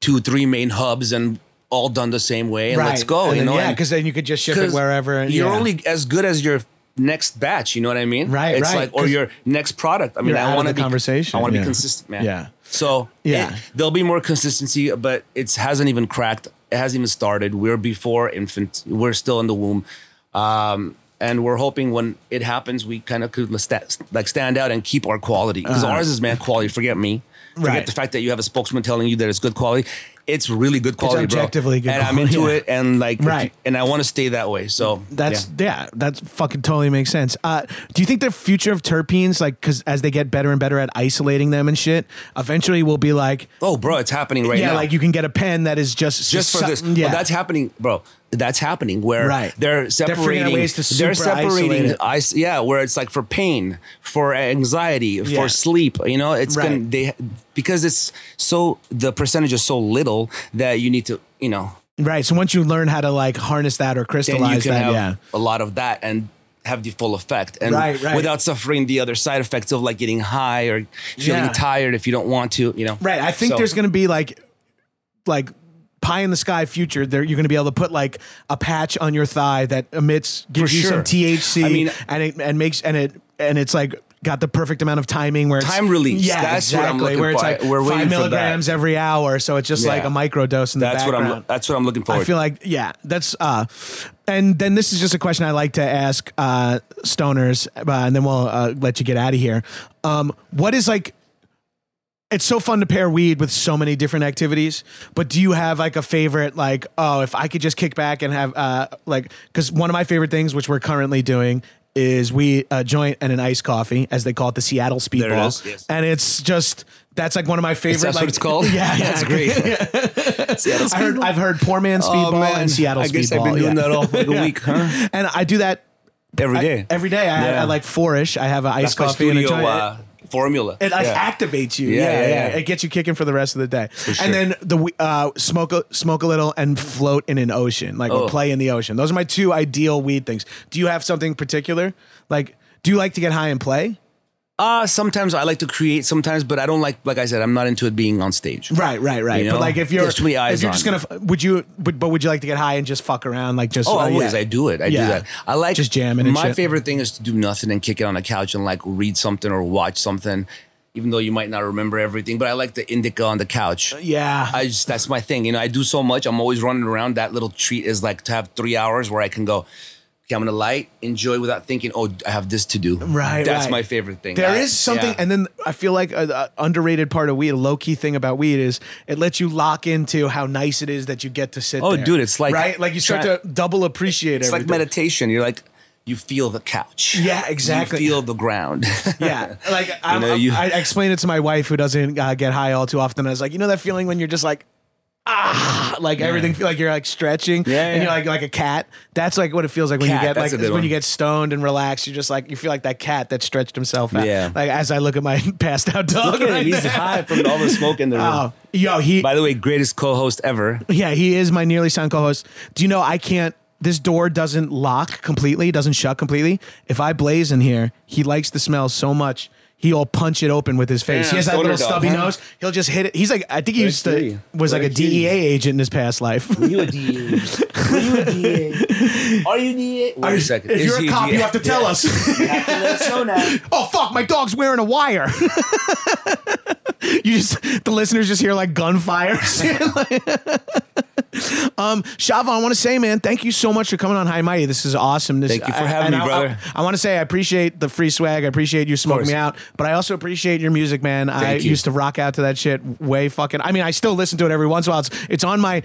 two, three main hubs and all done the same way. And let's go. And you then, know, yeah, because then you could just ship it wherever. And, you're yeah. only as good as your next batch. You know what I mean? Right, It's right, like or your next product. I mean, I want to be conversation, I want to yeah. be consistent, man. Yeah. So Yeah. it- there'll be more consistency, but it hasn't even cracked. It hasn't even started. We're before infant. We're still in the womb. Um, and we're hoping when it happens, we kind of could like stand out and keep our quality because ours is man quality. Forget me. Forget Uh-huh. Right. the fact that you have a spokesman telling you that it's good quality. It's really good quality, objectively bro. good and I'm into yeah. it, and like, Right. and I want to stay that way. So That's yeah. yeah. that's fucking totally makes sense. Uh, do you think the future of terpenes, like, because as they get better and better at isolating them and shit, eventually will be like, Oh, bro, it's happening right yeah, now. like you can get a pen that is just just for this. Yeah, Well, that's happening, bro. That's happening where Right. they're separating ways to they're separating ice yeah where it's like for pain for anxiety Yeah. for sleep you know it's Right. gonna they because it's so the percentage is so little that you need to you know Right. So once you learn how to like harness that or crystallize can that, have yeah. a lot of that and have the full effect and Right, right. without suffering the other side effects of like getting high or feeling Yeah. tired if you don't want to you know Right. I think So- there's going to be like, like pie in the sky future. There, you're going to be able to put like a patch on your thigh that emits, gives you some. THC, I mean- and it and makes and it and it's like got the perfect amount of timing where it's, Time release. Yeah, That's what I'm exactly. where it's like We're waiting five milligrams every hour, so it's just like Yeah. a micro dose in that's the what i'm that's what i'm looking for. I feel like yeah, that's uh, and then this is just a question I like to ask uh stoners, uh, and then we'll uh, let you get out of here. Um, what is like? It's so fun to pair weed with so many different activities, but do you have like a favorite? Like, oh, if I could just kick back and have uh, like, because one of my favorite things, which we're currently doing, is we a joint and an iced coffee, as they call it, the Seattle Speedball, is, yes. and it's just that's like one of my favorite. that's like, what it's called Yeah, (laughs) yeah, that's great (laughs) Seattle I heard, I've heard poor man speedball Oh, man. and Seattle I guess speedball. I've been doing yeah. that all for like a (laughs) week, huh? And I do that every day. I, every day, I, Yeah. I like four-ish. I have an iced That's coffee and a studio joint. uh, formula. it like Yeah. activates you. Yeah, Yeah yeah, yeah. It gets you kicking for the rest of the day. sure. And then the we- uh, smoke a, smoke a little and float in an ocean, like or Oh. play in the ocean. Those are my two ideal weed things. Do you have something particular? Like, do you like to get high and play? Uh, sometimes I like to create sometimes, but I don't like, like I said, I'm not into it being on stage. Right, right, right. You but like if you're There's too many eyes if you're on just gonna, f- would you? But, but would you like to get high and just fuck around, like just? Oh, uh, always. yeah. I do it. I Yeah. do that. I like Just jamming and My shit. favorite thing is to do nothing and kick it on the couch and like read something or watch something, even though you might not remember everything. But I like the indica on the couch. Yeah. I just that's my thing. You know, I do so much. I'm always running around. That little treat is like to have three hours where I can go. Okay, I'm gonna light, enjoy without thinking. Oh, I have this to do. Right, That's right. my favorite thing. There I- is something, yeah. and then I feel like a, a underrated part of weed, a low key thing about weed is it lets you lock into how nice it is that you get to sit. Oh, there. dude, it's like- right, like you start try- to double appreciate it. it's like meditation. You're like you feel the couch. Yeah, exactly. You feel the ground. (laughs) Yeah, like (laughs) I, know, you- I explain it to my wife who doesn't uh, get high all too often. I was like, you know that feeling when you're just like. Ah, like everything feel like you're like stretching, Yeah, and you're yeah. like like a cat. That's like what it feels like when Cat, you get that's like a good when you get stoned and relaxed. You're just like you feel like that cat that stretched himself out. Yeah. Like as I look at my (laughs) passed out dog. Look at right him. He's now. high from all the smoke in the room. Oh, yo, he By the way, greatest co-host ever. Yeah, he is my nearly sound co-host. Do you know I can't? This door doesn't lock completely, doesn't shut completely. If I blaze in here, he likes the smell so much. He'll punch it open with his face. Yeah, he has that little dog, stubby huh? nose. He'll just hit it. He's like, I think he used to kitty. was like a Red kitty. DEA agent in his past life. You a DA? (laughs) Are you a DA? Are you DA? Wait a second. If Is you're a cop, DA? you have to tell Yeah. us. You have to let us know now. oh fuck, my dog's wearing a wire. (laughs) you just the listeners just hear like gunfire. (laughs) (laughs) um, Shavo, I want to say, man, thank you so much for coming on High Mighty. This is awesome. This, Thank you for having and me, I- brother. I, want to say I appreciate the free swag. I appreciate you smoking me out, but I also appreciate your music, man. I you. used to rock out to that shit way fucking. I mean, I still listen to it every once in a while. It's, it's on my,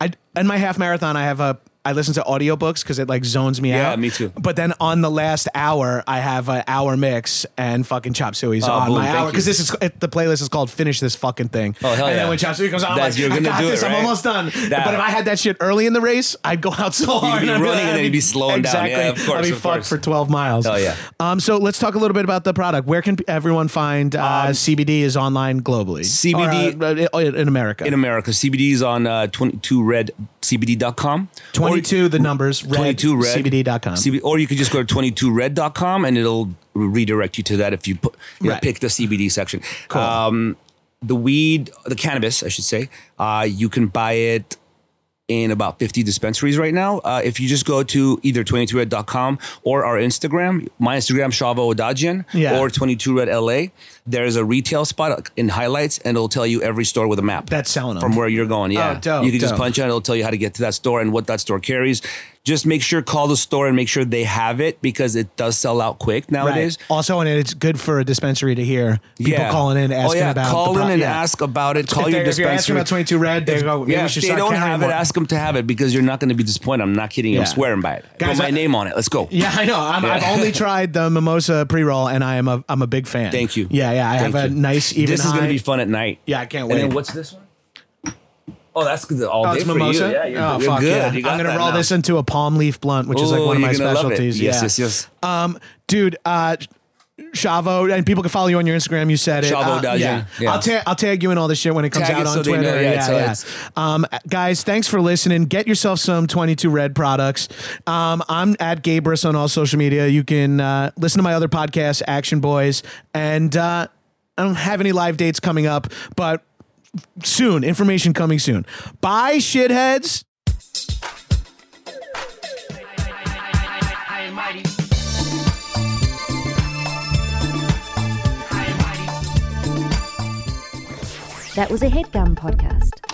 I in my half marathon. I have a. I listen to audiobooks because it like zones me Yeah, out. Yeah, me too. But then on the last hour, I have an hour mix and fucking Chop Suey's Oh, on boom, my hour because this is it, the playlist is called "Finish This Fucking Thing." Oh, hell And yeah. then when Chop Suey comes on, I'm like, you're gonna do it, this. I'm almost done. That- but if I had that shit early in the race, I'd go out so hard. be and I'd running like- and then you'd be (laughs) slowing down. exactly. Yeah, of course, I'd be fucked course. for 12 miles. Hell yeah. Um, so let's talk a little bit about the product. Where can everyone find uh, CBD is online globally? CBD Or, uh, in America. In America, CBD is on uh, 22redcbd.com. 22 the numbers red 22 red cbd.com. CB, or you could just go to 22red.com and it'll redirect you to that if you put you know, pick the CBD section. Cool. Um, the weed, the cannabis, I should say, uh, you can buy it in about 50 dispensaries right now. Uh, if you just go to either 22red.com or our Instagram, my Instagram, Shavo Odadjian, Yeah. or 22red LA, there's a retail spot in highlights and it'll tell you every store with a map. That's selling them. From where you're going, yeah. Oh, dope, you can just punch in, it'll tell you how to get to that store and what that store carries. Just make sure, call the store and make sure they have it because it does sell out quick nowadays. Right. Also, and it's good for a dispensary to hear people calling in oh, asking oh, yeah. about. Call pro- in and yeah. ask about it. Call if, your they're- if you're asking dispensary. about 22 red, they go. Yeah, if they don't have it, ask them to have it because you're not going to be disappointed. I'm not kidding. Yeah. I'm swearing by it. Guys, Put my I- name on it. Let's go. (laughs) Yeah, I know. I'm, I've only tried the mimosa pre roll, and I am a I'm a big fan. Thank you. Yeah, yeah. I Thank have a nice even. This is going to be fun at night. Yeah, I can't And wait. then what's this one? Oh, that's good. All Oh, day for mimosa. you. Yeah, you're, oh, you're fuck good. yeah! You I'm gonna roll now. this into a palm leaf blunt, which is like one of my you're gonna love it. specialties. Yes, yeah. yes, yes. Um, dude, uh, Shavo, and people can follow you on your Instagram. You said it. Shavo Uh, yeah. yeah. I'll tag I'll tag you in all this shit when it comes Tag out on so Twitter. know, yeah, yeah, yeah. Um, guys, thanks for listening. Get yourself some 22 Red products. Um, I'm at Gabrus on all social media. You can uh, listen to my other podcast, ActionBoyz, and uh, I don't have any live dates coming up, but soon. Information coming soon. Bye, shitheads. That was a HeadGum podcast.